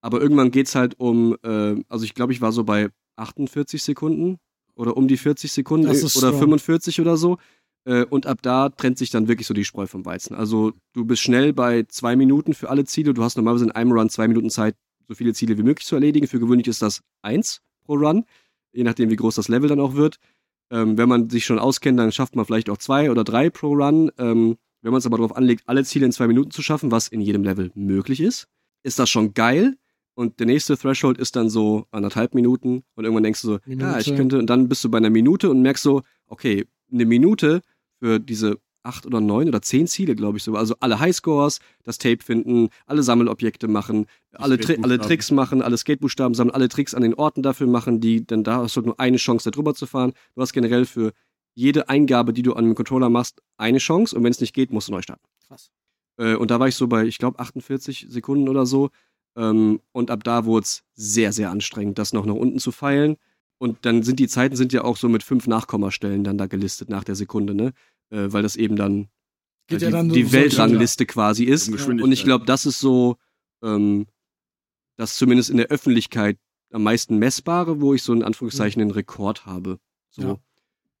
aber irgendwann geht's halt um, äh, also ich glaube, ich war so bei 48 Sekunden oder um die 40 Sekunden oder strong. 45 oder so. Äh, und ab da trennt sich dann wirklich so die Spreu vom Weizen. Also du bist schnell bei zwei Minuten für alle Ziele. Du hast normalerweise in einem Run zwei Minuten Zeit, so viele Ziele wie möglich zu erledigen. Für gewöhnlich ist das eins pro Run, je nachdem wie groß das Level dann auch wird. Ähm, wenn man sich schon auskennt, dann schafft man vielleicht auch zwei oder drei pro Run. Ähm, wenn man es aber darauf anlegt, alle Ziele in zwei Minuten zu schaffen, was in jedem Level möglich ist, ist das schon geil. Und der nächste Threshold ist dann so anderthalb Minuten und irgendwann denkst du so, ja, ich Minute. könnte, und dann bist du bei einer Minute und merkst so, okay, eine Minute für diese acht oder neun oder zehn Ziele, glaube ich so. Also alle Highscores, das Tape finden, alle Sammelobjekte machen, alle, Tri alle. Tricks machen, alle Skatebuchstaben sammeln, alle Tricks an den Orten dafür machen, die, dann da hast du nur eine Chance, da drüber zu fahren. Du hast generell für jede Eingabe, die du an dem Controller machst, eine Chance und wenn es nicht geht, musst du neu starten. Krass. Äh, und da war ich so bei, ich glaube, 48 Sekunden oder so. Ähm, und ab da wurde es sehr, sehr anstrengend, das noch nach unten zu feilen. Und dann sind die Zeiten sind ja auch so mit fünf Nachkommastellen dann da gelistet nach der Sekunde, ne? Äh, weil das eben dann äh, ja die, dann die so- Weltrangliste quasi ist. Und ich glaube, das ist so ähm, das zumindest in der Öffentlichkeit am meisten messbare, wo ich so in Anführungszeichen einen Rekord habe. So. Ja.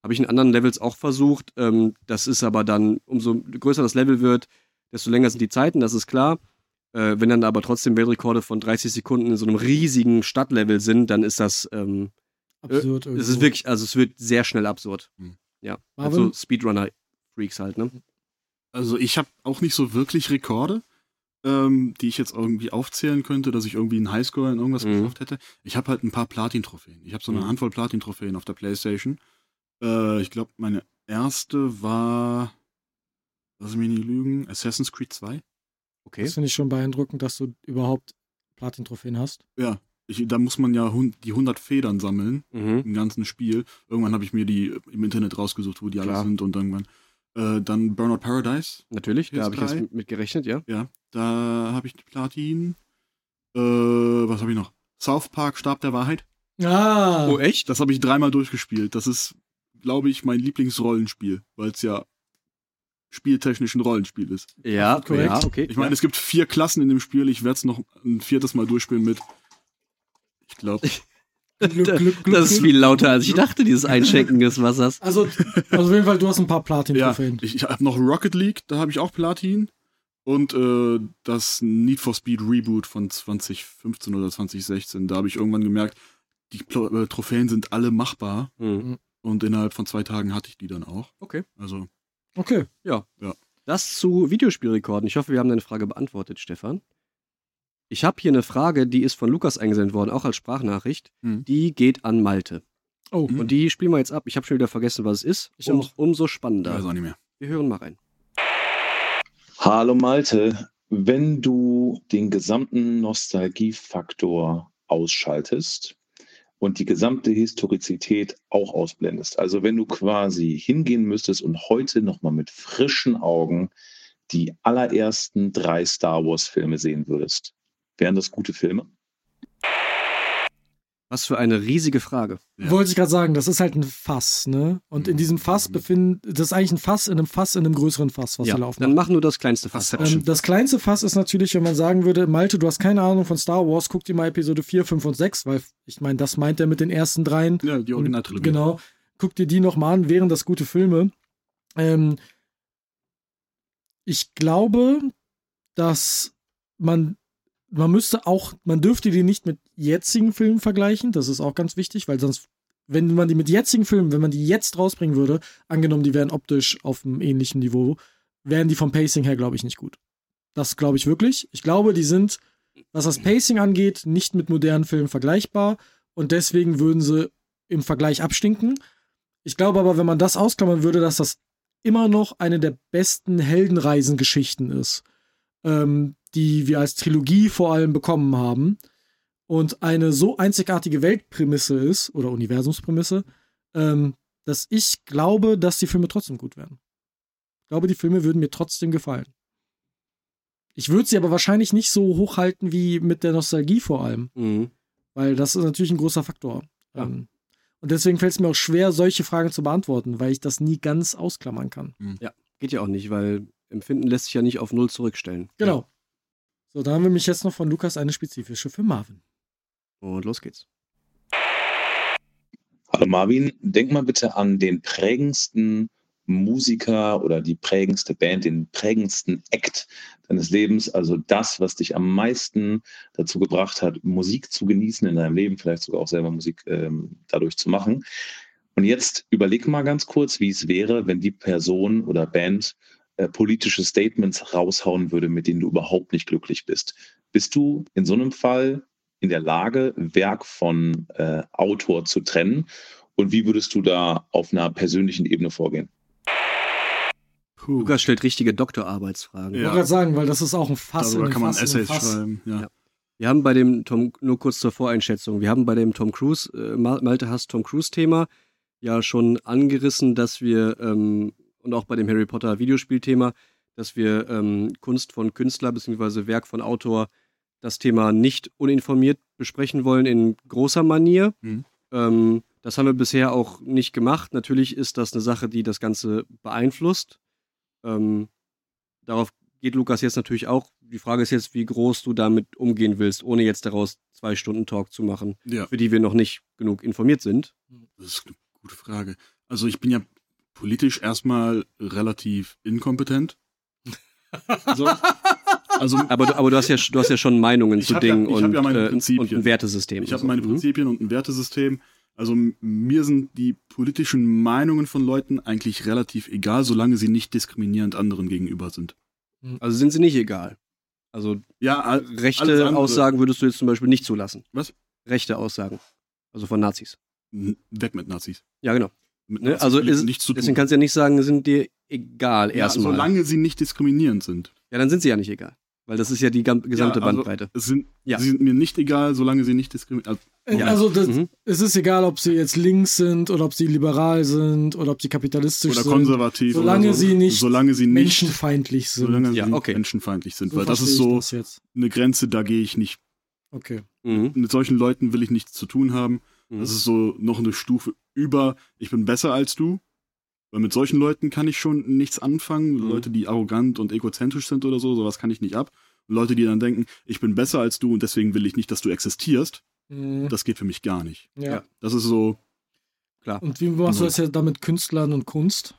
Habe ich in anderen Levels auch versucht. Ähm, das ist aber dann, umso größer das Level wird, desto länger sind die Zeiten, das ist klar. Äh, wenn dann aber trotzdem Weltrekorde von 30 Sekunden in so einem riesigen Stadtlevel sind, dann ist das, ähm, Absurd. es ist wirklich, also es wird sehr schnell absurd. Hm. Ja. Marvin? Also Speedrunner-Freaks halt, ne? Also ich habe auch nicht so wirklich Rekorde, ähm, die ich jetzt irgendwie aufzählen könnte, dass ich irgendwie einen Highscore in irgendwas Mhm. geschafft hätte. Ich habe halt ein paar Platin-Trophäen. Ich habe so eine Mhm. Handvoll Platin-Trophäen auf der Playstation. Äh, ich glaube, meine erste war, lass mich nicht lügen, Assassin's Creed 2. Okay. Das finde ich schon beeindruckend, dass du überhaupt Platin-Trophäen hast. Ja, ich, da muss man ja hun die 100 Federn sammeln Mhm. im ganzen Spiel. Irgendwann habe ich mir die im Internet rausgesucht, wo die alle Klar. sind und irgendwann. Äh, dann Burnout Paradise. Natürlich, da habe ich PS3. jetzt mit, gerechnet, ja. Ja, da habe ich die Platin. Äh, was habe ich noch? South Park Stab der Wahrheit. Ah, Oh, echt? Das habe ich dreimal durchgespielt. Das ist, glaube ich, mein Lieblingsrollenspiel, weil es ja spieltechnisch ein Rollenspiel ist. Ja, korrekt. ja, okay. Ich meine, es gibt vier Klassen in dem Spiel. Ich werde es noch ein viertes Mal durchspielen mit. Ich glaube. Glück, Glück, Glück, das ist viel lauter, als ich dachte, dieses Einschenken des Wassers. Also, also auf jeden Fall, du hast ein paar Ja, Platin-Trophäen. ich, ich habe noch Rocket League, da habe ich auch Platin. Und äh, das Need for Speed Reboot von 2015 oder 2016. Da habe ich irgendwann gemerkt, die Plo äh, Trophäen sind alle machbar. Hm. Und innerhalb von zwei Tagen hatte ich die dann auch. Okay. Also, Okay. Das zu Videospielrekorden. Ich hoffe, wir haben deine Frage beantwortet, Stefan. Ich habe hier eine Frage, die ist von Lukas eingesendet worden, auch als Sprachnachricht. Mhm. Die geht an Malte. Oh, Mhm. Und die spielen wir jetzt ab. Ich habe schon wieder vergessen, was es ist. Ich um, auch. Umso ich spannender. weiß auch nicht mehr. Wir hören mal rein. Hallo Malte, wenn du den gesamten Nostalgiefaktor ausschaltest und die gesamte Historizität auch ausblendest, also wenn du quasi hingehen müsstest und heute nochmal mit frischen Augen die allerersten drei Star Wars-Filme sehen würdest, wären das gute Filme? Was für eine riesige Frage. Ja. wollte ich gerade sagen, das ist halt ein Fass, ne? Und in diesem Fass befinden, das ist eigentlich ein Fass in einem Fass in einem größeren Fass, was ja, wir laufen. dann mach nur das kleinste Fass. Ähm, das kleinste Fass ist natürlich, wenn man sagen würde, Malte, du hast keine Ahnung von Star Wars, guck dir mal Episode 4, 5 und 6, weil ich meine, das meint er mit den ersten dreien. Ja, die Originaltrilogie. Genau. Guck dir die nochmal an, wären das gute Filme. Ähm, ich glaube, dass man, man müsste auch, man dürfte die nicht mit jetzigen Filmen vergleichen. Das ist auch ganz wichtig, weil sonst, wenn man die mit jetzigen Filmen, wenn man die jetzt rausbringen würde, angenommen, die wären optisch auf einem ähnlichen Niveau, wären die vom Pacing her, glaube ich, nicht gut. Das glaube ich wirklich. Ich glaube, die sind, was das Pacing angeht, nicht mit modernen Filmen vergleichbar und deswegen würden sie im Vergleich abstinken. Ich glaube aber, wenn man das ausklammern würde, dass das immer noch eine der besten Heldenreisengeschichten ist, ähm, die wir als Trilogie vor allem bekommen haben und eine so einzigartige Weltprämisse ist oder Universumsprämisse, ähm, dass ich glaube, dass die Filme trotzdem gut werden. Ich glaube, die Filme würden mir trotzdem gefallen. Ich würde sie aber wahrscheinlich nicht so hochhalten wie mit der Nostalgie vor allem, Mhm. weil das ist natürlich ein großer Faktor. Ja. Ähm, und deswegen fällt es mir auch schwer, solche Fragen zu beantworten, weil ich das nie ganz ausklammern kann. Geht ja auch nicht, weil Empfinden lässt sich ja nicht auf Null zurückstellen. Genau. So, da haben wir mich jetzt noch von Lukas eine spezifische für Marvin. Und los geht's. Hallo Marvin, denk mal bitte an den prägendsten Musiker oder die prägendste Band, den prägendsten Act deines Lebens, also das, was dich am meisten dazu gebracht hat, Musik zu genießen in deinem Leben, vielleicht sogar auch selber Musik ähm, dadurch zu machen. Und jetzt überleg mal ganz kurz, wie es wäre, wenn die Person oder Band äh, politische Statements raushauen würde, mit denen du überhaupt nicht glücklich bist. Bist du in so einem Fall in der Lage, Werk von äh, Autor zu trennen? Und wie würdest du da auf einer persönlichen Ebene vorgehen? Puh. Lukas stellt richtige Doktorarbeitsfragen. Ich Ja. wollte gerade sagen, weil das ist auch ein Fass. in Darüber einem kann man Fass in einem Essays Fass. schreiben. Ja. Ja. Wir haben bei dem Tom, nur kurz zur Voreinschätzung, wir haben bei dem Tom Cruise, äh, Mal- Malte Hass Tom Cruise-Thema ja schon angerissen, dass wir, ähm, und auch bei dem Harry Potter Videospielthema, dass wir ähm, Kunst von Künstler bzw. Werk von Autor das Thema nicht uninformiert besprechen wollen in großer Manier. Mhm. Ähm, das haben wir bisher auch nicht gemacht. Natürlich ist das eine Sache, die das Ganze beeinflusst. Ähm, darauf geht Lukas jetzt natürlich auch. Die Frage ist jetzt, wie groß du damit umgehen willst, ohne jetzt daraus zwei Stunden Talk zu machen, ja, für die wir noch nicht genug informiert sind. das ist eine gute Frage. Also ich bin ja politisch erstmal relativ inkompetent. So. Also Aber du, aber du hast ja, du hast ja schon Meinungen zu ja- Dingen hab und, ja meine äh, und ein Wertesystem. ich habe so. meine Mhm. Prinzipien und ein Wertesystem. Also mir sind die politischen Meinungen von Leuten eigentlich relativ egal, solange sie nicht diskriminierend anderen gegenüber sind. Also sind sie nicht egal. Also Ja, rechte Aussagen würdest du jetzt zum Beispiel nicht zulassen. Was? Rechte Aussagen. Also von Nazis. weg mit Nazis. Ja, genau. Ne? Also ist, nichts zu tun. deswegen kannst du ja nicht sagen, sind dir egal ja, erstmal. solange sie nicht diskriminierend sind. Ja, dann sind sie ja nicht egal. Weil das ist ja die gesamte Ja, also- Bandbreite. Es sind, Ja. Sie sind mir nicht egal, solange sie nicht diskriminieren. Also, Äh, Ja. Also das, Mhm. es ist egal, ob sie jetzt links sind oder ob sie liberal sind oder ob sie kapitalistisch oder sind, konservativ. solange oder so. sie nicht solange sie nicht, menschenfeindlich sind. solange Ja, sie okay. menschenfeindlich sind. So weil das ist so das jetzt. eine Grenze, da gehe ich nicht. Okay. Mhm. Mit solchen Leuten will ich nichts zu tun haben. Mhm. Das ist so noch eine Stufe über, ich bin besser als du. Weil mit solchen Leuten kann ich schon nichts anfangen. Mhm. Leute, die arrogant und egozentrisch sind oder so, sowas kann ich nicht ab. Und Leute, die dann denken, ich bin besser als du und deswegen will ich nicht, dass du existierst, Mhm. das geht für mich gar nicht. Ja. Ja. Das ist so, Und wie machst du das jetzt damit Künstlern und Kunst?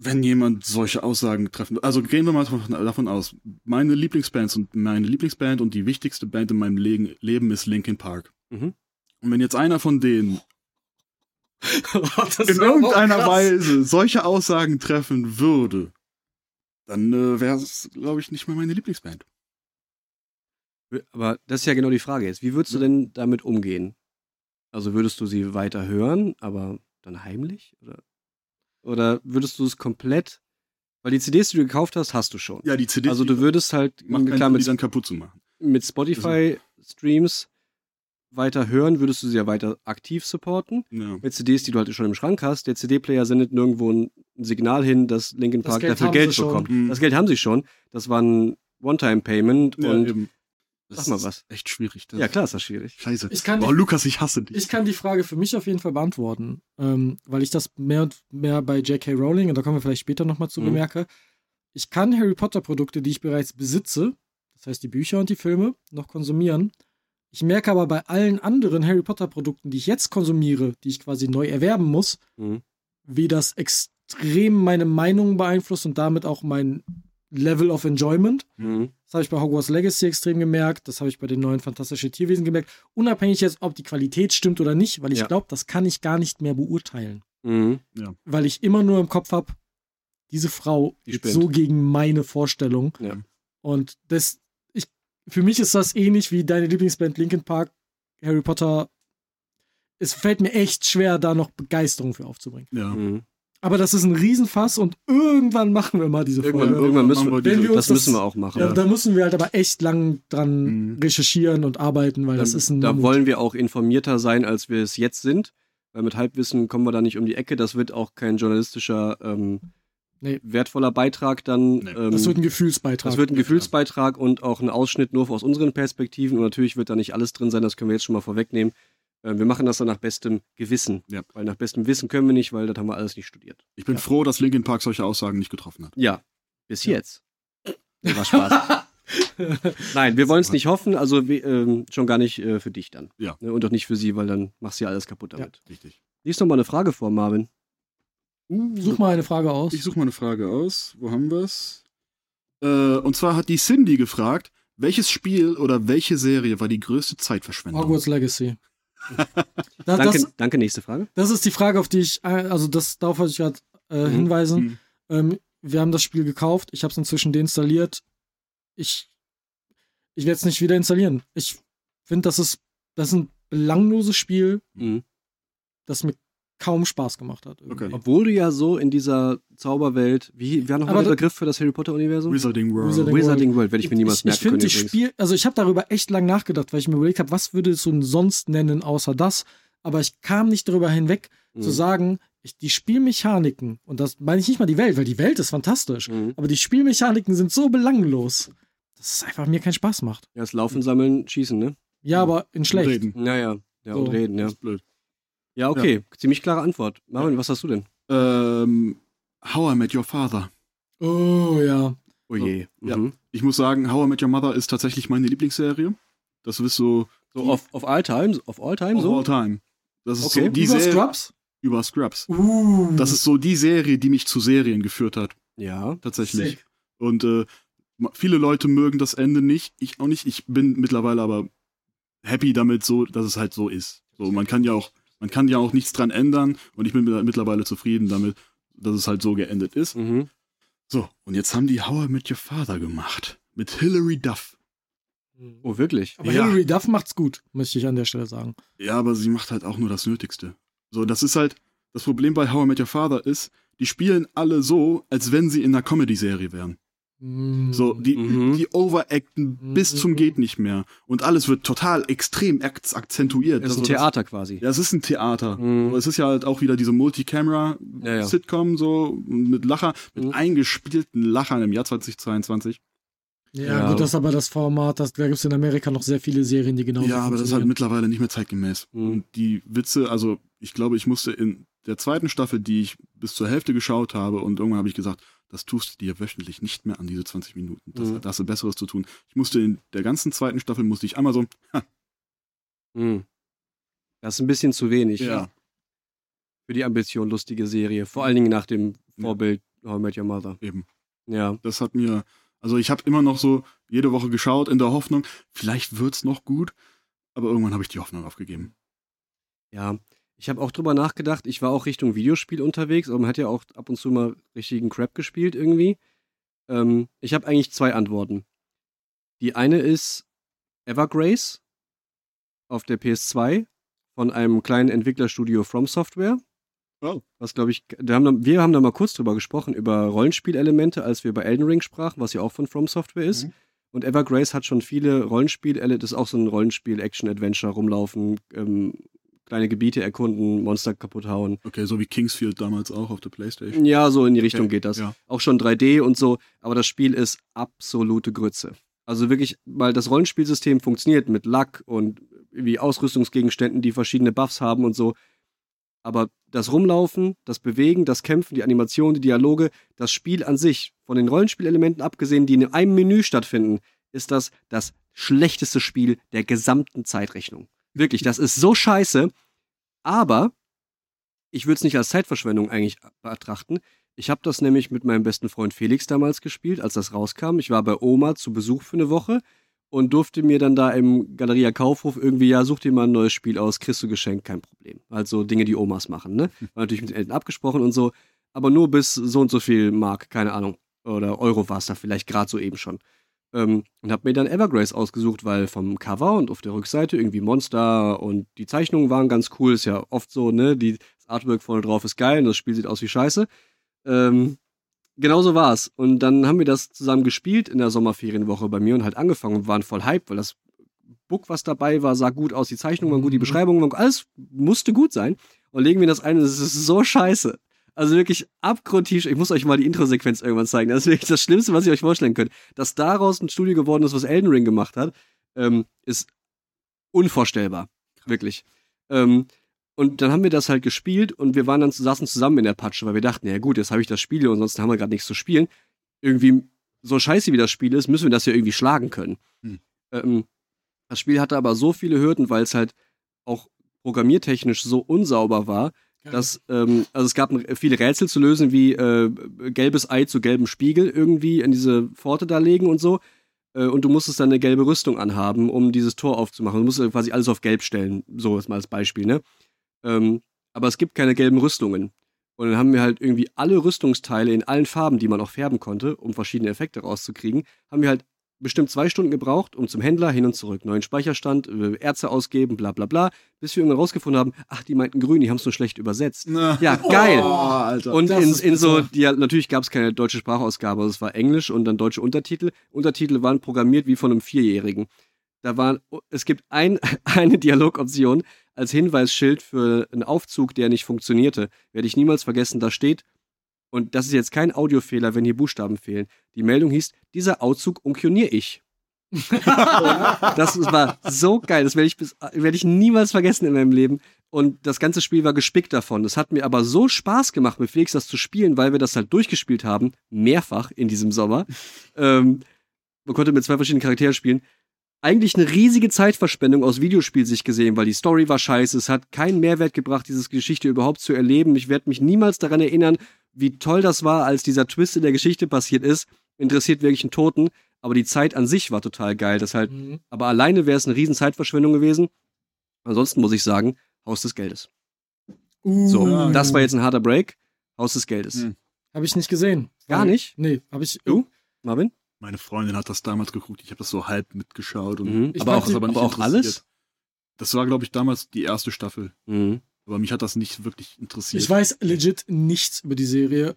wenn jemand solche Aussagen treffen. Also gehen wir mal davon- aus. Meine Lieblingsbands und meine Lieblingsband und die wichtigste Band in meinem Leben ist Linkin Park. Mhm. Und wenn jetzt einer von denen in irgendeiner Weise solche Aussagen treffen würde, dann äh, wäre es, glaube ich, nicht mehr meine Lieblingsband. Aber das ist ja genau die Frage jetzt. Wie würdest du denn damit umgehen? Also würdest du sie weiter hören, aber dann heimlich? Oder, oder würdest du es komplett. Weil die CDs, die du gekauft hast, hast du schon. Ja, die CD also du würdest halt klar mit, dann kaputt zu machen. mit Spotify-Streams weiter hören, würdest du sie ja weiter aktiv supporten. Ja. Mit CDs, die du halt schon im Schrank hast, der CD-Player sendet nirgendwo ein Signal hin, dass Linkin Das Park Geld dafür Geld bekommt. Mhm. Das Geld haben sie schon. Das war ein One-Time-Payment Ja, und eben. Das Sag mal ist was. Echt schwierig. Das ja klar ist das schwierig. Scheiße. Ich kann oh, die- Lukas, ich hasse dich. Ich kann die Frage für mich auf jeden Fall beantworten, ähm, weil ich das mehr und mehr bei J.K. Rowling, und da kommen wir vielleicht später nochmal zu, Mhm. bemerke. Ich kann Harry Potter-Produkte, die ich bereits besitze, das heißt die Bücher und die Filme, noch konsumieren. Ich merke aber bei allen anderen Harry Potter-Produkten, die ich jetzt konsumiere, die ich quasi neu erwerben muss, Mhm. wie das extrem meine Meinung beeinflusst und damit auch mein Level of Enjoyment. Mhm. Das habe ich bei Hogwarts Legacy extrem gemerkt. Das habe ich bei den neuen Fantastischen Tierwesen gemerkt. Unabhängig jetzt, ob die Qualität stimmt oder nicht, weil ich Ja. glaube, das kann ich gar nicht mehr beurteilen. Mhm. Weil ich immer nur im Kopf habe, diese Frau Die so gegen meine Vorstellung. Ja. Und das, für mich ist das ähnlich wie deine Lieblingsband Linkin Park, Harry Potter. Es fällt mir echt schwer, da noch Begeisterung für aufzubringen. Ja. Mhm. Aber das ist ein Riesenfass und irgendwann machen wir mal diese Irgendwann, Folge. irgendwann müssen wir, Machen wir diese- das müssen wir auch machen. Ja. Da müssen wir halt aber echt lang dran Mhm. recherchieren und arbeiten, weil das ist ein da Mammut. wollen wir auch informierter sein, als wir es jetzt sind. Weil mit Halbwissen kommen wir da nicht um die Ecke. Das wird auch kein journalistischer, ähm, Nee. wertvoller Beitrag dann. Nee. Ähm, Das wird ein Gefühlsbeitrag. das wird ein Gefühlsbeitrag und auch ein Ausschnitt nur aus unseren Perspektiven. Und natürlich wird da nicht alles drin sein, das können wir jetzt schon mal vorwegnehmen. Ähm, wir machen das dann nach bestem Gewissen. Ja. Weil nach bestem Wissen können wir nicht, weil das haben wir alles nicht studiert. Ich bin froh, dass Linkin Park solche Aussagen nicht getroffen hat. Ja, bis jetzt. Nee, war Spaß. Nein, wir wollen es nicht hoffen, also ähm, schon gar nicht äh, für dich dann. Ja. Ne, Und auch nicht für sie, weil dann machst du ja alles kaputt damit. Richtig. Lies noch mal eine Frage vor, Marvin. Such mal eine Frage aus. Ich suche mal eine Frage aus. Wo haben wir's? Äh, und zwar hat die Cindy gefragt, welches Spiel oder welche Serie war die größte Zeitverschwendung? Hogwarts Legacy. Da, Danke, das, danke, nächste Frage. das ist die Frage, auf die ich, äh, also das, darauf wollte ich gerade äh, Mhm. hinweisen. Mhm. Ähm, wir haben das Spiel gekauft, ich habe es inzwischen deinstalliert. Ich, ich werde es nicht wieder installieren. Ich finde, das ist, das ist ein belangloses Spiel, Mhm. das mir kaum Spaß gemacht hat. Okay. Obwohl du ja so in dieser Zauberwelt, wie wäre nochmal Aber der da- Begriff für das Harry Potter-Universum? Wizarding World. Wizarding- Wizarding World, werde ich mir niemals ich, merken ich finde, können. ich übrigens. spiel, also ich habe darüber echt lang nachgedacht, weil ich mir überlegt habe, was würde so ein sonst nennen außer das. Aber ich kam nicht darüber hinweg zu Mhm. sagen, ich, die Spielmechaniken, und das meine ich nicht mal die Welt, weil die Welt ist fantastisch, Mhm. aber die Spielmechaniken sind so belanglos, dass es einfach mir keinen Spaß macht. Ja, das Laufen, Sammeln, Schießen, ne? Ja, aber in schlecht. Reden. Naja, ja, So. und reden, ja. Das ist blöd. Ja, okay. Ziemlich klare Antwort. Marvin, was hast du denn? Ähm, How I Met Your Father. Oh ja. Oh je. Ja. Mhm. Ich muss sagen, How I Met Your Mother ist tatsächlich meine Lieblingsserie. Das ist so So auf, auf all time, auf all time of so? all time. Das ist Okay. so die Über Serie Scrubs? über Scrubs. Uh. Das ist so die Serie, die mich zu Serien geführt hat, Ja. tatsächlich. Sick. Und äh, viele Leute mögen das Ende nicht, ich auch nicht. Ich bin mittlerweile aber happy damit, so, dass es halt so ist. So, man kann ja auch, man kann ja auch nichts dran ändern und ich bin mit- mittlerweile zufrieden damit, dass es halt so geendet ist. Mhm. So, und jetzt haben die How I Met Your Father gemacht. Mit Hilary Duff. Oh, wirklich? Aber Ja. Hilary Duff macht's gut, möchte ich an der Stelle sagen. Ja, aber sie macht halt auch nur das Nötigste. So, das ist halt, das Problem bei How I Met Your Father ist, die spielen alle so, als wenn sie in einer Comedy-Serie wären. Mm. So, die, Mhm. die overacten bis zum geht nicht mehr. Und alles wird total extrem ak akzentuiert. Das ist ein Also Theater quasi. ja, es ist ein Theater. Mhm. Aber es ist ja halt auch wieder diese Multicamera-Sitcom, Ja, ja. so mit Lacher, mit Mhm. eingespielten Lachern im Jahr 2022. Ja, Ja. gut, das ist aber das Format, das, da gibt es in Amerika noch sehr viele Serien, die genau ja, aber das ist halt mittlerweile nicht mehr zeitgemäß. Mhm. Und die Witze, also ich glaube, ich musste in der zweiten Staffel, die ich bis zur Hälfte geschaut habe, und irgendwann habe ich gesagt, das tust du dir wöchentlich nicht mehr an diese 20 Minuten. Das, Mhm. Da hast du Besseres zu tun. Ich musste in der ganzen zweiten Staffel, musste ich einmal so, ha, Mhm. Das ist ein bisschen zu wenig ja, für die Ambition lustige Serie. Vor allen Dingen nach dem Vorbild How I Met Your Mother. eben. Ja. Das hat mir, also ich habe immer noch so jede Woche geschaut in der Hoffnung, vielleicht wird's noch gut, aber irgendwann habe ich die Hoffnung aufgegeben. Ja. Ich habe auch drüber nachgedacht, ich war auch Richtung Videospiel unterwegs, aber man hat ja auch ab und zu mal richtigen Crap gespielt irgendwie. Ähm, ich habe eigentlich zwei Antworten. Die eine ist Evergrace auf der PS2 von einem kleinen Entwicklerstudio From Software. Oh. Was glaube ich, haben, da- wir haben da mal kurz drüber gesprochen, über Rollenspielelemente, als wir über Elden Ring sprachen, was ja auch von From Software ist. Mhm. Und Evergrace hat schon viele Rollenspiel, das ist auch so ein Rollenspiel, Action-Adventure, rumlaufen, ähm, kleine Gebiete erkunden, Monster kaputt hauen. Okay, so wie Kingsfield damals auch auf der Playstation. Ja, so in die Richtung Okay, geht das. ja. Auch schon 3D und so, aber das Spiel ist absolute Grütze. Also wirklich, weil das Rollenspielsystem funktioniert mit Lack und irgendwie Ausrüstungsgegenständen, die verschiedene Buffs haben und so. Aber das Rumlaufen, das Bewegen, das Kämpfen, die Animation, die Dialoge, das Spiel an sich, von den Rollenspielelementen abgesehen, die in einem Menü stattfinden, ist das das schlechteste Spiel der gesamten Zeitrechnung. Wirklich, das ist so scheiße. Aber ich würde es nicht als Zeitverschwendung eigentlich betrachten. Ich habe das nämlich mit meinem besten Freund Felix damals gespielt, als das rauskam. Ich war bei Oma zu Besuch für eine Woche und durfte mir dann da im Galeria Kaufhof irgendwie, ja, such dir mal ein neues Spiel aus, kriegst du geschenkt, kein Problem. Also Dinge, die Omas machen, ne? War natürlich mit den Eltern abgesprochen und so, aber nur bis so und so viel Mark, keine Ahnung. Oder Euro war es da vielleicht gerade so eben schon. Ähm, und habe mir dann Evergrace ausgesucht, weil vom Cover und auf der Rückseite irgendwie Monster und die Zeichnungen waren ganz cool. Ist ja oft so, ne? Die, das Artwork vorne drauf ist geil und das Spiel sieht aus wie Scheiße. Ähm, genauso war's. Und dann haben wir das zusammen gespielt in der Sommerferienwoche bei mir und halt angefangen und waren voll hyped, weil das Book, was dabei war, sah gut aus, die Zeichnungen waren gut, die Mhm. Beschreibungen waren gut, alles musste gut sein. Und legen wir das ein und es ist so scheiße. Also wirklich abgrundtief. Ich muss euch mal die Intro-Sequenz irgendwann zeigen. Das ist wirklich das Schlimmste, was ihr euch vorstellen könnt. Dass daraus ein Studio geworden ist, was Elden Ring gemacht hat, ähm, ist unvorstellbar. Wirklich. Ähm, und dann haben wir das halt gespielt und wir waren dann saßen zusammen in der Patsche, weil wir dachten, ja gut, jetzt habe ich das Spiel und ansonsten haben wir gerade nichts zu spielen. Irgendwie so scheiße wie das Spiel ist, müssen wir das ja irgendwie schlagen können. Hm. Ähm, das Spiel hatte aber so viele Hürden, weil es halt auch programmiertechnisch so unsauber war, dass, ähm, also es gab viele Rätsel zu lösen, wie äh, gelbes Ei zu gelbem Spiegel irgendwie in diese Pforte da legen und so. Äh, und du musstest dann eine gelbe Rüstung anhaben, um dieses Tor aufzumachen. Du musstest quasi alles auf gelb stellen, so jetzt mal als Beispiel, ne? Ähm, aber es gibt keine gelben Rüstungen. Und dann haben wir halt irgendwie alle Rüstungsteile in allen Farben, die man auch färben konnte, um verschiedene Effekte rauszukriegen, haben wir halt bestimmt zwei Stunden gebraucht, um zum Händler hin und zurück. Neuen Speicherstand, äh, Ärzte ausgeben, bla bla bla. Bis wir irgendwann rausgefunden haben, ach, die meinten grün, die haben es nur schlecht übersetzt. Ja, geil. Oh, Alter. Und in, in so, die, natürlich gab es keine deutsche Sprachausgabe, also es war Englisch und dann deutsche Untertitel. Untertitel waren programmiert wie von einem Vierjährigen. Da waren, es gibt ein, eine Dialogoption als Hinweisschild für einen Aufzug, der nicht funktionierte. Werde ich niemals vergessen, da steht, und das ist jetzt kein Audiofehler, wenn hier Buchstaben fehlen. Die Meldung hieß, dieser Aufzug umkioniere ich. das war so geil, das werde ich, bis- werde ich niemals vergessen in meinem Leben. Und das ganze Spiel war gespickt davon. Das hat mir aber so Spaß gemacht, mit Felix das zu spielen, weil wir das halt durchgespielt haben, mehrfach in diesem Sommer. ähm, man konnte mit zwei verschiedenen Charakteren spielen. Eigentlich eine riesige Zeitverschwendung aus Videospielsicht gesehen, weil die Story war scheiße. Es hat keinen Mehrwert gebracht, diese Geschichte überhaupt zu erleben. Ich werde mich niemals daran erinnern, wie toll das war, als dieser Twist in der Geschichte passiert ist. Interessiert wirklich einen Toten. Aber die Zeit an sich war total geil. Das halt, Mhm. aber alleine wäre es eine riesen Zeitverschwendung gewesen. Ansonsten muss ich sagen, Haus des Geldes. Uh, So, Ja, das war jetzt ein harter Break. Haus des Geldes. Mhm. Habe ich nicht gesehen. Gar nicht? Nee, habe ich. Du? Marvin? Meine Freundin hat das damals geguckt. Ich habe das so halb mitgeschaut. Und Mhm. Ich Aber auch, die- aber nicht aber auch alles? Das war, glaube ich, damals die erste Staffel. Mhm. Aber mich hat das nicht wirklich interessiert. Ich weiß legit nichts über die Serie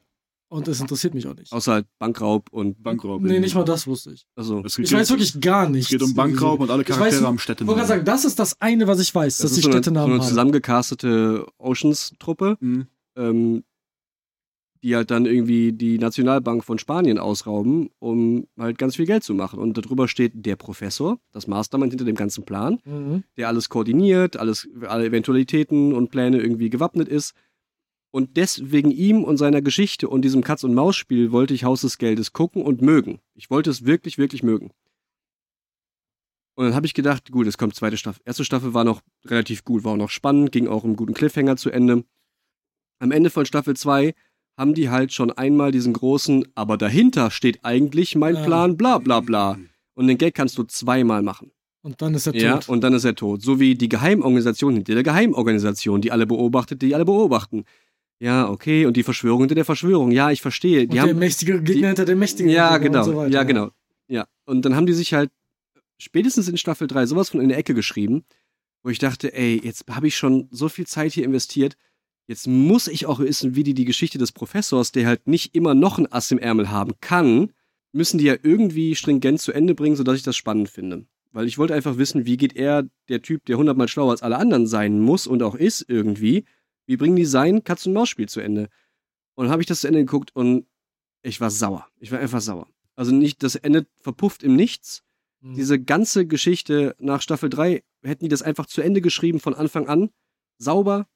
und es interessiert mich auch nicht. Außer halt Bankraub und. Bankraub. Nee, nicht mal das wusste ich. Also, Es geht, Ich weiß wirklich gar es nichts. geht um Bankraub und alle Ich weiß Charaktere nur- haben Ich wollte Städtenamen. gerade sagen, das ist das eine, was ich weiß, dass das die ist so eine, so Städtenamen eine haben. zusammengecastete Oceans-Truppe, Mhm. ähm, die halt dann irgendwie die Nationalbank von Spanien ausrauben, um halt ganz viel Geld zu machen. Und darüber steht der Professor, das Mastermind hinter dem ganzen Plan. Mhm. der alles koordiniert, alles, alle Eventualitäten und Pläne irgendwie gewappnet ist. Und deswegen ihm und seiner Geschichte und diesem Katz-und-Maus-Spiel wollte ich Haus des Geldes gucken und mögen. Ich wollte es wirklich, wirklich mögen. Und dann habe ich gedacht, gut, es kommt zweite Staffel. Erste Staffel war noch relativ gut, war auch noch spannend, ging auch im guten Cliffhanger zu Ende. Am Ende von Staffel 2 haben die halt schon einmal diesen großen, aber dahinter steht eigentlich mein Ja. Plan, bla bla bla. Und den Gag kannst du zweimal machen. Und dann ist er Ja, tot. und dann ist er tot. So wie die Geheimorganisation hinter der Geheimorganisation, die alle beobachtet, die alle beobachten. Ja, okay, und die Verschwörung hinter der Verschwörung. Ja, ich verstehe. und Die der haben, mächtige Gegner die- hinter dem mächtigen ja, Gegner genau. so weiter. ja, genau. Ja, und dann haben die sich halt spätestens in Staffel 3 sowas von in der Ecke geschrieben, wo ich dachte, ey, jetzt habe ich schon so viel Zeit hier investiert. Jetzt muss ich auch wissen, wie die die Geschichte des Professors, der halt nicht immer noch ein Ass im Ärmel haben kann, müssen die ja irgendwie stringent zu Ende bringen, sodass ich das spannend finde. Weil ich wollte einfach wissen, wie geht er, der Typ, der hundertmal schlauer als alle anderen sein muss und auch ist irgendwie, wie bringen die sein Katz-und-Maus-Spiel zu Ende? Und dann habe ich das zu Ende geguckt und ich war sauer. Ich war einfach sauer. Also nicht, das Ende verpufft im Nichts. Mhm. Diese ganze Geschichte nach Staffel 3, hätten die das einfach zu Ende geschrieben von Anfang an, sauber,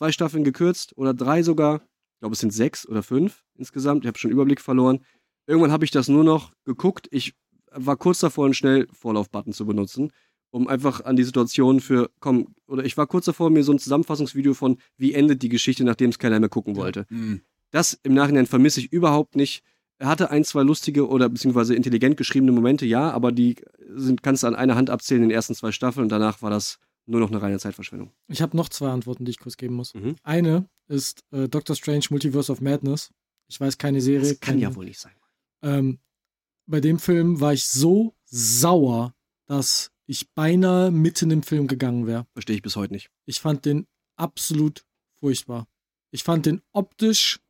zwei Staffeln gekürzt oder drei sogar. Ich glaube, es sind sechs oder fünf insgesamt. Ich habe schon Überblick verloren. Irgendwann habe ich das nur noch geguckt. Ich war kurz davor, einen schnell Vorlauf-Button zu benutzen, um einfach an die Situation für, komm, oder ich war kurz davor, mir so ein Zusammenfassungsvideo von, wie endet die Geschichte, nachdem es keiner mehr gucken wollte. Mhm. Das im Nachhinein vermisse ich überhaupt nicht. Er hatte ein, zwei lustige oder beziehungsweise intelligent geschriebene Momente, ja, aber die sind, kannst du an einer Hand abzählen in den ersten zwei Staffeln und danach war das nur noch eine reine Zeitverschwendung. Ich habe noch zwei Antworten, die ich kurz geben muss. Mhm. Eine ist äh, Doctor Strange Multiverse of Madness. Ich weiß keine Serie. Das kann keine, ja wohl nicht sein. Ähm, bei dem Film war ich so sauer, dass ich beinahe mitten im Film gegangen wäre. Verstehe ich bis heute nicht. Ich fand den absolut furchtbar. Ich fand den optisch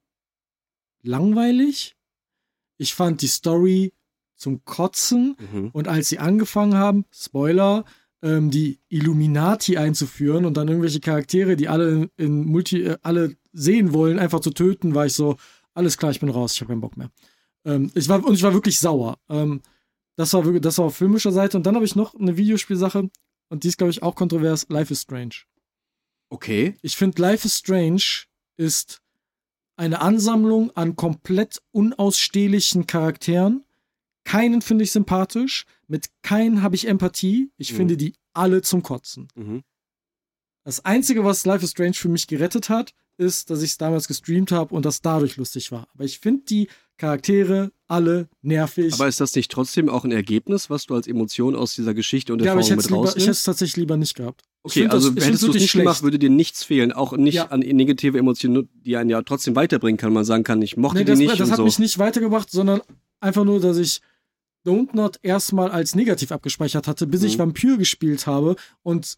langweilig. Ich fand die Story zum Kotzen. Mhm. Und als sie angefangen haben, Spoiler, ähm, die Illuminati einzuführen und dann irgendwelche Charaktere, die alle in Multi, äh, alle sehen wollen, einfach zu töten, war ich so, alles klar, ich bin raus, ich habe keinen Bock mehr. Ähm, ich war, und ich war wirklich sauer. Ähm, das war wirklich, das war auf filmischer Seite. Und dann habe ich noch eine Videospielsache, und die ist, glaube ich, auch kontrovers, Life is Strange. Okay. Ich finde, Life is Strange ist eine Ansammlung an komplett unausstehlichen Charakteren. Keinen finde ich sympathisch, mit keinen habe ich Empathie. Ich Mhm. finde die alle zum Kotzen. Mhm. Das Einzige, was Life is Strange für mich gerettet hat, ist, dass ich es damals gestreamt habe und das dadurch lustig war. Aber ich finde die Charaktere alle nervig. Aber ist das nicht trotzdem auch ein Ergebnis, was du als Emotion aus dieser Geschichte und ja, aber Erfahrung ich hätte mit lieber- ich hätte rausnimmst? es tatsächlich lieber nicht gehabt. Okay, also das- hättest du es nicht gemacht, schlecht. würde dir nichts fehlen. Auch nicht Ja. an negative Emotionen, die einen ja trotzdem weiterbringen kann. Man sagen kann, ich mochte Nee, die das, nicht das hat so. mich nicht weitergebracht, sondern einfach nur, dass ich Don't Not erstmal als negativ abgespeichert hatte, bis ich Mhm. Vampyr gespielt habe und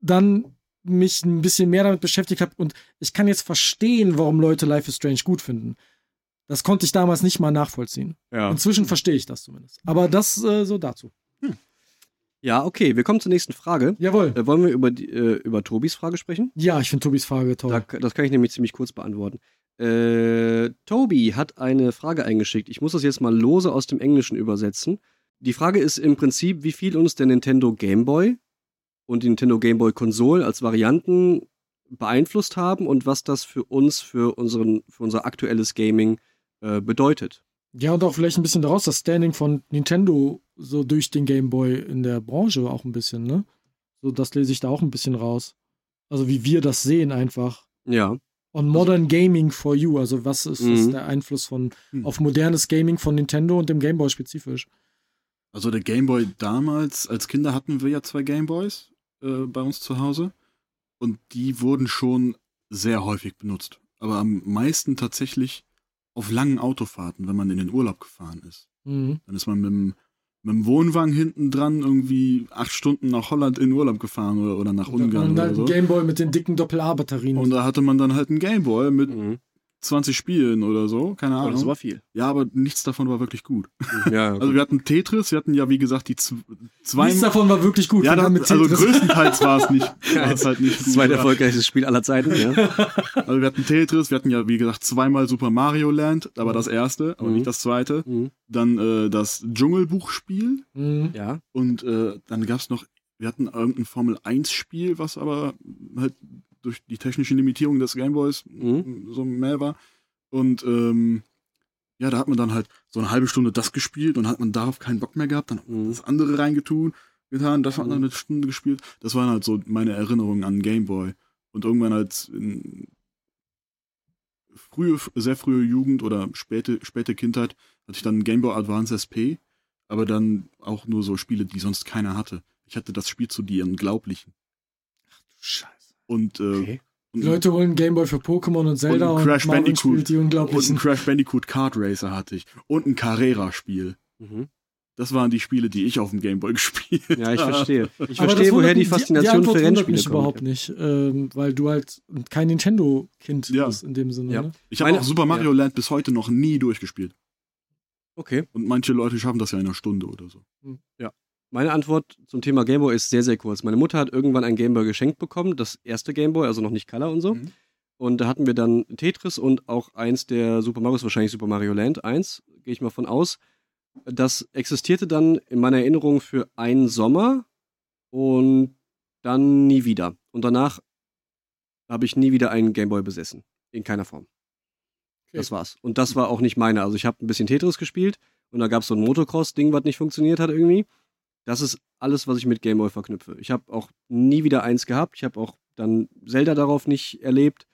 dann mich ein bisschen mehr damit beschäftigt habe und ich kann jetzt verstehen, warum Leute Life is Strange gut finden. Das konnte ich damals nicht mal nachvollziehen. Ja. Inzwischen verstehe ich das zumindest. Aber das äh, so dazu. Ja, okay, wir kommen zur nächsten Frage. Jawohl. Äh, wollen wir über, die, äh, über Tobis Frage sprechen? Ja, ich finde Tobis Frage toll. Da, das kann ich nämlich ziemlich kurz beantworten. Äh, Tobi hat eine Frage eingeschickt. Ich muss das jetzt mal lose aus dem Englischen übersetzen. Die Frage ist im Prinzip, wie viel uns der Nintendo Game Boy und die Nintendo Game Boy Konsole als Varianten beeinflusst haben und was das für uns, für, unseren, für unser aktuelles Gaming äh, bedeutet. Ja, und auch vielleicht ein bisschen daraus das Standing von Nintendo so durch den Game Boy in der Branche auch ein bisschen, ne? So, das lese ich da auch ein bisschen raus. Also wie wir das sehen einfach. Ja. On Modern Gaming for You, also was ist, ist Mhm. der Einfluss von Hm. auf modernes Gaming von Nintendo und dem Game Boy spezifisch? Also der Gameboy damals, als Kinder hatten wir ja zwei Gameboys äh, bei uns zu Hause und die wurden schon sehr häufig benutzt. Aber am meisten tatsächlich auf langen Autofahrten, wenn man in den Urlaub gefahren ist. Mhm. Dann ist man mit dem, mit dem Wohnwagen hinten dran irgendwie acht Stunden nach Holland in Urlaub gefahren oder, oder nach Ungarn und oder dann so. Game Boy mit den dicken Doppel-A-Batterien. Und da hatte man dann halt einen Gameboy mit Mhm. 20 Spielen oder so, keine Oh, Ahnung. das war viel. ja, aber nichts davon war wirklich gut. Ja, Also wir hatten Tetris, wir hatten ja wie gesagt die zwei Nichts davon war wirklich gut. Ja, mit also Tetris- größtenteils war es nicht. War es halt nicht das gut. zweiterfolgreichste Spiel aller Zeiten. Ja. Also wir hatten Tetris, wir hatten ja wie gesagt zweimal Super Mario Land, aber das erste, aber Mhm. nicht das zweite. Mhm. Dann äh, das Dschungelbuchspiel Mhm. ja. und äh, dann gab's noch, wir hatten irgendein Formel 1 Spiel, was aber halt durch die technische Limitierung des Gameboys Mhm. so mehr war. Und ähm, ja, da hat man dann halt so eine halbe Stunde das gespielt und hat man darauf keinen Bock mehr gehabt, dann hat man Mhm. das andere reingetun, getan, das hat man dann eine Stunde gespielt. Das waren halt so meine Erinnerungen an Gameboy. Und irgendwann als in frühe, sehr frühe Jugend oder späte, späte Kindheit hatte ich dann Game Boy Advance SP, aber dann auch nur so Spiele, die sonst keiner hatte. Ich hatte das Spiel zu die Unglaublichen. Scheiße. Und, äh, Okay. und, Die Leute holen Game Boy für Pokémon und Zelda Und und, Crash Marvin Bandicoot. spielt die und unglaublichen. ein Crash Bandicoot Kart Racer hatte ich. Und ein Carrera-Spiel. Mhm. Das waren die Spiele, die ich auf dem Game Boy gespielt Ja, ich verstehe. Ich Aber verstehe, woher die Faszination die Antwort für Rennspiele mich kommt. überhaupt nicht, ähm, weil du halt kein Nintendo-Kind Ja. bist in dem Sinne. Ja. Ne? Ich habe auch Super Mario Land bis heute noch nie durchgespielt. Okay. Und manche Leute schaffen das ja in einer Stunde oder so. Meine Antwort zum Thema Gameboy ist sehr, sehr kurz. Meine Mutter hat irgendwann ein Gameboy geschenkt bekommen, das erste Gameboy, also noch nicht Color und so. Mhm. Und da hatten wir dann Tetris und auch eins der Super Marios, wahrscheinlich Super Mario Land 1, gehe ich mal von aus. Das existierte dann in meiner Erinnerung für einen Sommer und dann nie wieder. Und danach habe ich nie wieder einen Gameboy besessen. In keiner Form. Okay. Das war's. Und das war auch nicht meine. Also ich habe ein bisschen Tetris gespielt und da gab es so ein Motocross-Ding, was nicht funktioniert hat irgendwie. Das ist alles, was ich mit Gameboy verknüpfe. Ich habe auch nie wieder eins gehabt. Ich habe auch dann Zelda darauf nicht erlebt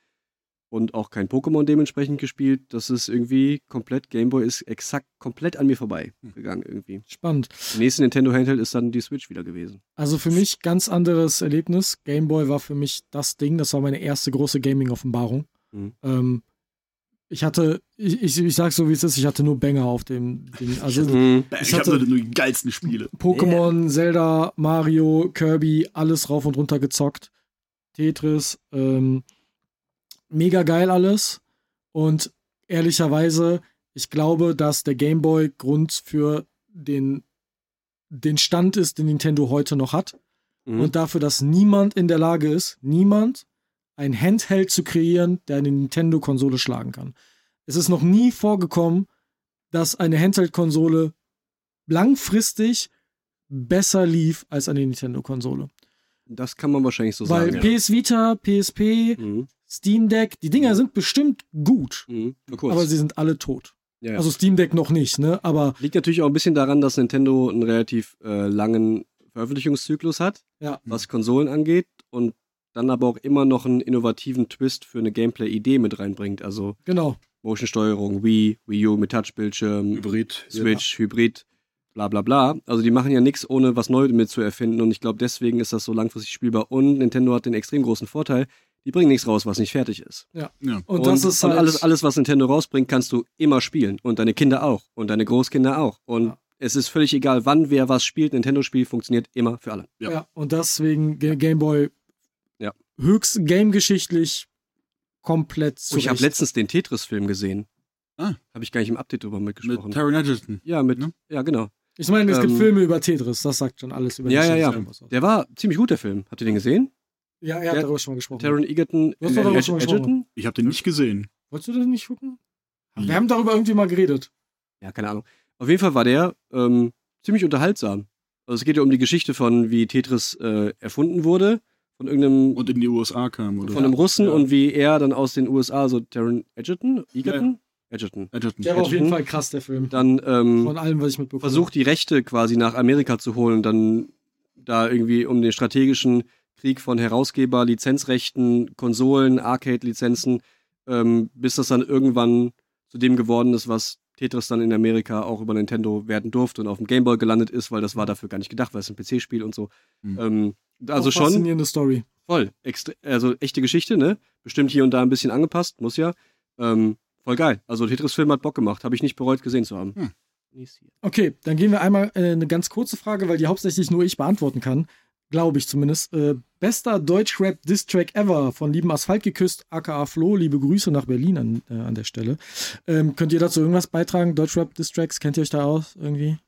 und auch kein Pokémon dementsprechend gespielt. Das ist irgendwie komplett, Gameboy ist exakt komplett an mir vorbei gegangen irgendwie. Spannend. Der nächste Nintendo Handheld ist dann die Switch wieder gewesen. Also für mich ganz anderes Erlebnis. Game Boy war für mich das Ding. Das war meine erste große Gaming-Offenbarung. Mhm. Ähm, ich hatte, ich, ich, ich sag so wie es ist, ich hatte nur Banger auf dem Ding. Also Mhm. Ich, Ich hatte- nur die geilsten Spiele. Pokémon, Zelda, Mario, Kirby, alles rauf und runter gezockt. Tetris, ähm, mega geil alles. Und ehrlicherweise, ich glaube, dass der Game Boy Grund für den, den Stand ist, den Nintendo heute noch hat. Mhm. Und dafür, dass niemand in der Lage ist, niemand ein Handheld zu kreieren, der eine Nintendo-Konsole schlagen kann. Es ist noch nie vorgekommen, dass eine Handheld-Konsole langfristig besser lief als eine Nintendo-Konsole. Das kann man wahrscheinlich so Weil sagen. PS Vita, PSP, Mhm. Steam Deck, die Dinger sind bestimmt gut, Mhm. Aber sie sind alle tot. ja, ja. Also Steam Deck noch nicht, ne? Aber Liegt natürlich auch ein bisschen daran, dass Nintendo einen relativ äh, langen Veröffentlichungszyklus hat, Ja. was Konsolen angeht und dann aber auch immer noch einen innovativen Twist für eine Gameplay-Idee mit reinbringt. Also genau. Motion-Steuerung, Wii, Wii U mit Touchbildschirm, Hybrid. Switch, Hybrid, bla bla bla. Also die machen ja nichts, ohne was Neues mit zu erfinden und ich glaube, deswegen ist das so langfristig spielbar und Nintendo hat den extrem großen Vorteil, die bringen nichts raus, was nicht fertig ist. Ja. Und, das ist halt alles, alles, was Nintendo rausbringt, kannst du immer spielen. Und deine Kinder auch. Und deine Großkinder auch. Und Ja. Es ist völlig egal, wann wer was spielt. Nintendo-Spiel funktioniert immer für alle. Ja. Ja. und deswegen Ga- Game Boy Ja. Höchst gamegeschichtlich komplett Oh, ich habe letztens den Tetris-Film gesehen. Ah. Habe ich gar nicht im Update drüber Mit mitgesprochen. Taron Egerton. ja, mit, Ne? ja, genau. Ich meine, es gibt Ähm, Filme über Tetris, das sagt schon alles über Ja, die ja, ja. Aus. Der war ziemlich gut, der Film. Habt ihr den gesehen? Ja, er Der- hat darüber schon mal gesprochen. Taron Egerton, Du hast darüber Ed- schon gesprochen. Edgerton? Ich habe den nicht gesehen. Wolltest du das nicht gucken? Ja. Wir haben darüber irgendwie mal geredet. Ja, keine Ahnung. Auf jeden Fall war der ähm, ziemlich unterhaltsam. Also es geht ja um die Geschichte von, wie Tetris äh, erfunden wurde, von irgendeinem Und in die USA kam, oder? von einem Russen Ja. und wie er dann aus den USA, so Taron Egerton? Egerton? Edgerton. Edgerton. Der war auf jeden Edgerton. Fall krass, der Film. Dann ähm, Von allem, was ich mitbekommen versucht, die Rechte quasi nach Amerika zu holen und dann da irgendwie um den strategischen Krieg von Herausgeber, Lizenzrechten, Konsolen, Arcade-Lizenzen, ähm, bis das dann irgendwann zu dem geworden ist, was Tetris dann in Amerika auch über Nintendo werden durfte und auf dem Gameboy gelandet ist, weil das war dafür gar nicht gedacht, weil es ein PC-Spiel und so. Mhm. Ähm, also Auch schon Faszinierende Story. voll, extre also echte Geschichte, ne? Bestimmt hier und da ein bisschen angepasst, muss ja. Ähm, voll geil. Also Tetris-Film hat Bock gemacht, habe ich nicht bereut gesehen zu haben. Hm. Okay, dann gehen wir einmal äh, eine ganz kurze Frage, weil die hauptsächlich nur ich beantworten kann. Glaube ich zumindest. Äh, bester Deutschrap-Distrack ever von lieben Asphalt geküsst, aka Flo. Liebe Grüße nach Berlin an, äh, an der Stelle. Ähm, könnt ihr dazu irgendwas beitragen? Deutschrap-Distracks, kennt ihr euch da aus irgendwie?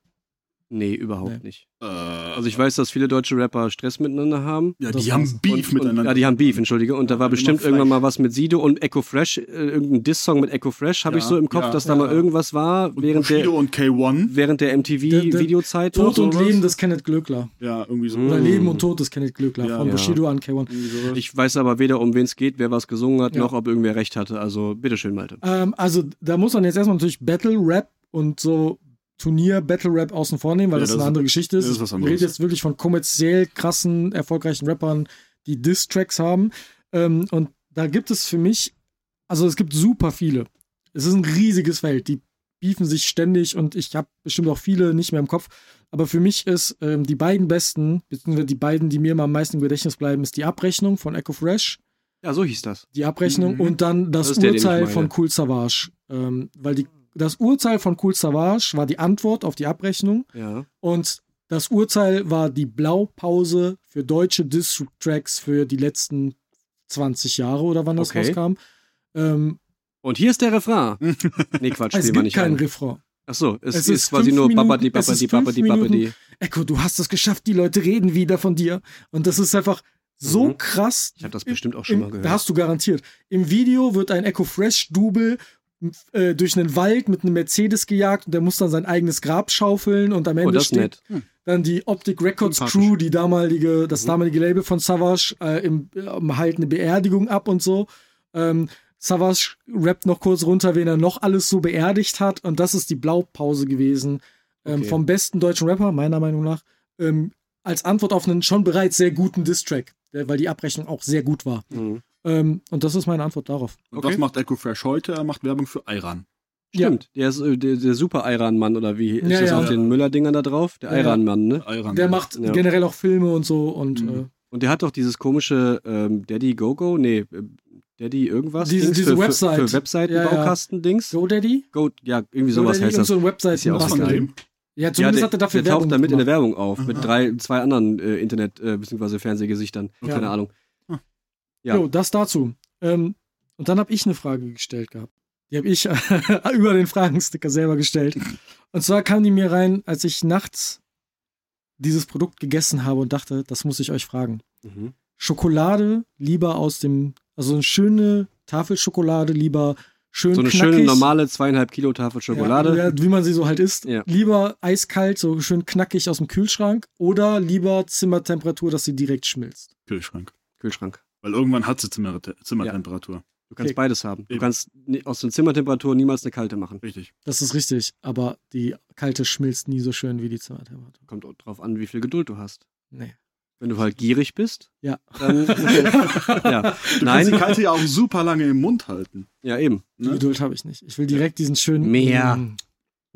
Nee, überhaupt Nee. nicht. Äh, Also ich weiß, dass viele deutsche Rapper Stress miteinander haben. ja, die haben. Beef und, miteinander. Und, ja, die haben Beef, entschuldige. Und da war Immer bestimmt Fleisch. irgendwann mal was mit Sido und Echo Fresh, äh, irgendein Diss-Song mit Echo Fresh, habe Ja, ich so im Kopf, ja, dass da ja. mal irgendwas war und während der, Bushido und K1. während der Der- der MTV-Videozeit. Tod und? Leben des Kenneth Glöckler. Ja, irgendwie so. Mhm. Oder Leben und Tod des Kenneth Glöckler Ja. von Ja. Bushido an K1. Irgendwie sowas. Ich weiß aber weder, um wen es geht, wer was gesungen hat, Ja. noch ob irgendwer recht hatte. Also bitteschön, Malte. Ähm, also da muss man jetzt erstmal natürlich Battle Rap und so Turnier Battle Rap außen vornehmen, weil Ja, das, das eine andere Geschichte ist. ist Ich rede jetzt wirklich von kommerziell krassen, erfolgreichen Rappern, die Diss-Tracks haben. Ähm, und da gibt es für mich, also es gibt super viele. Es ist ein riesiges Feld. Die beefen sich ständig und ich habe bestimmt auch viele nicht mehr im Kopf. Aber für mich ist ähm, die beiden besten, beziehungsweise die beiden, die mir immer am meisten im Gedächtnis bleiben, ist die Abrechnung von Echo Fresh Ja, so hieß das. die Abrechnung Mhm. und dann das, Das der, Urteil meine. von Cool Savage. Ähm, weil die, das Urteil von Cool Savage war die Antwort auf die Abrechnung Ja. und das Urteil war die Blaupause für deutsche Diss-Tracks für die letzten 20 Jahre oder wann das Okay. rauskam. Ähm, Und hier ist der Refrain. nee, Quatsch, es spiel mal gibt nicht keinen ein. Refrain. Ach so, es, Es ist, ist quasi nur Minuten- babadi, es babadi, babadi, babadi. Echo, du hast es geschafft, die Leute reden wieder von dir. Und das ist einfach so Mhm. krass. Ich habe das bestimmt auch schon mal Im, gehört. da hast du garantiert. Im Video wird ein Echo Fresh Double äh, durch einen Wald mit einem Mercedes gejagt und der muss dann sein eigenes Grab schaufeln und am oh, Ende ist steht nett. dann die Optic Records. Crew, die damalige, das Mhm. damalige Label von Savage, äh, im, ähm, halt eine Beerdigung ab und so. Ähm, Savage rappt noch kurz runter, wen er noch alles so beerdigt hat und das ist die Blaupause gewesen ähm, Okay. vom besten deutschen Rapper, meiner Meinung nach, ähm, als Antwort auf einen schon bereits sehr guten Diss-Track, weil die Abrechnung auch sehr gut war. Mhm. Ähm, und das ist meine Antwort darauf. Und Okay. was macht Echo Fresh heute? Er macht Werbung für Iran. Stimmt, der ist äh, der, der super Iran-Mann oder wie ist Ja, das ja. auf den Müller-Dingern da drauf? Der Ja, ja. Iran-Mann, ne? Iran. Der macht Ja. generell auch Filme und so und Mhm. äh, Und der hat doch dieses komische ähm, Daddy Go-Go, nee, äh, Daddy irgendwas Diese- Dings diese für, Website. für, für Webseiten-Baukasten-Dings. GoDaddy? Go, ja, irgendwie sowas heißt das. so ein Website. Ist ja auch von dem? Ja, Ja, zumindest der, hat er dafür der taucht Werbung damit in der gemacht. Werbung auf, mit Aha. drei, zwei anderen äh, Internet- äh, bzw. Fernsehgesichtern. Ja. Keine Ahnung. Ja. Jo, das dazu. Ähm, und dann habe ich eine Frage gestellt gehabt. Die habe ich über den Fragensticker selber gestellt. Und zwar kam die mir rein, als ich nachts dieses Produkt gegessen habe und dachte, das muss ich euch fragen. Mhm. Schokolade lieber aus dem, also eine schöne Tafelschokolade lieber schön So eine knackig. schöne normale zweieinhalb Kilo Tafel Schokolade. Ja, ja, wie man sie so halt isst. Ja. Lieber eiskalt, so schön knackig aus dem Kühlschrank oder lieber Zimmertemperatur, dass sie direkt schmilzt. Kühlschrank. Kühlschrank. Weil irgendwann hat sie Zimmer Zimmertemperatur. Du kannst Okay. beides haben. Du Eben. kannst aus der Zimmertemperatur niemals eine kalte machen. Richtig. Das ist richtig, aber die kalte schmilzt nie so schön wie die Zimmertemperatur. Kommt auch drauf an, wie viel Geduld du hast. Nee. Wenn du halt gierig bist, Ja. dann. ja. Du kannst die Nein. kalte ja auch super lange im Mund halten. Ja, eben. Ne? Geduld habe ich nicht. Ich will direkt diesen schönen Mehr.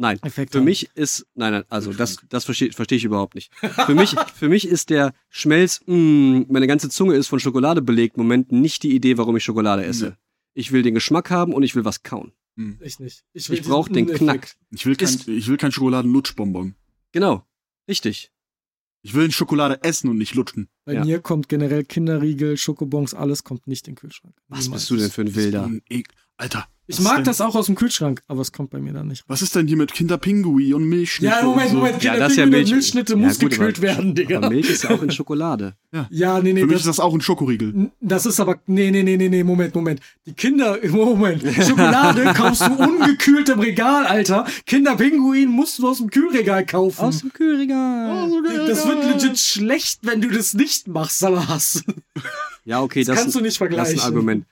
Nein. Effekt Für haben. mich ist, nein, nein, also das, das verstehe versteh ich überhaupt nicht. Für mich, für mich ist der Schmelz, mh, meine ganze Zunge ist von Schokolade belegt, Moment nicht die Idee, warum ich Schokolade esse. Nee. Ich will den Geschmack haben und ich will was kauen. Ich nicht. Ich will brauch diesen den Effekt. Knack. Ich will kein, Ist- ich will kein Schokoladenlutschbonbon. Genau. Richtig. Ich will Schokolade essen und nicht lutschen. Bei Ja. mir kommt generell Kinderriegel, Schokobons, alles kommt nicht in den Kühlschrank. Was Niemals. bist du denn für ein Wilder? Ein Alter. Ich mag denn, das auch aus dem Kühlschrank, aber es kommt bei mir dann nicht. Was ist denn hier mit Kinderpingui und Milchschnitte? Ja, Moment, und so? Moment, Ja, ja und Milch. Milchschnitte Ja, muss gut, gekühlt aber- werden, Digga. Aber Milch ist ja auch in Schokolade. Ja, nee, nee, Für mich das, ist das auch ein Schokoriegel. das ist aber, nee, nee, nee, nee, nee, Moment, Moment. Die Kinder, Moment, Schokolade kaufst du ungekühlt im Regal, Alter. Kinderpinguin musst du aus dem Kühlregal kaufen. dem Kühlregal. das wird legit schlecht, wenn du das nicht machst, Salas. Ja, okay, Das, das, kannst du nicht das ist vergleichen. ein Argument.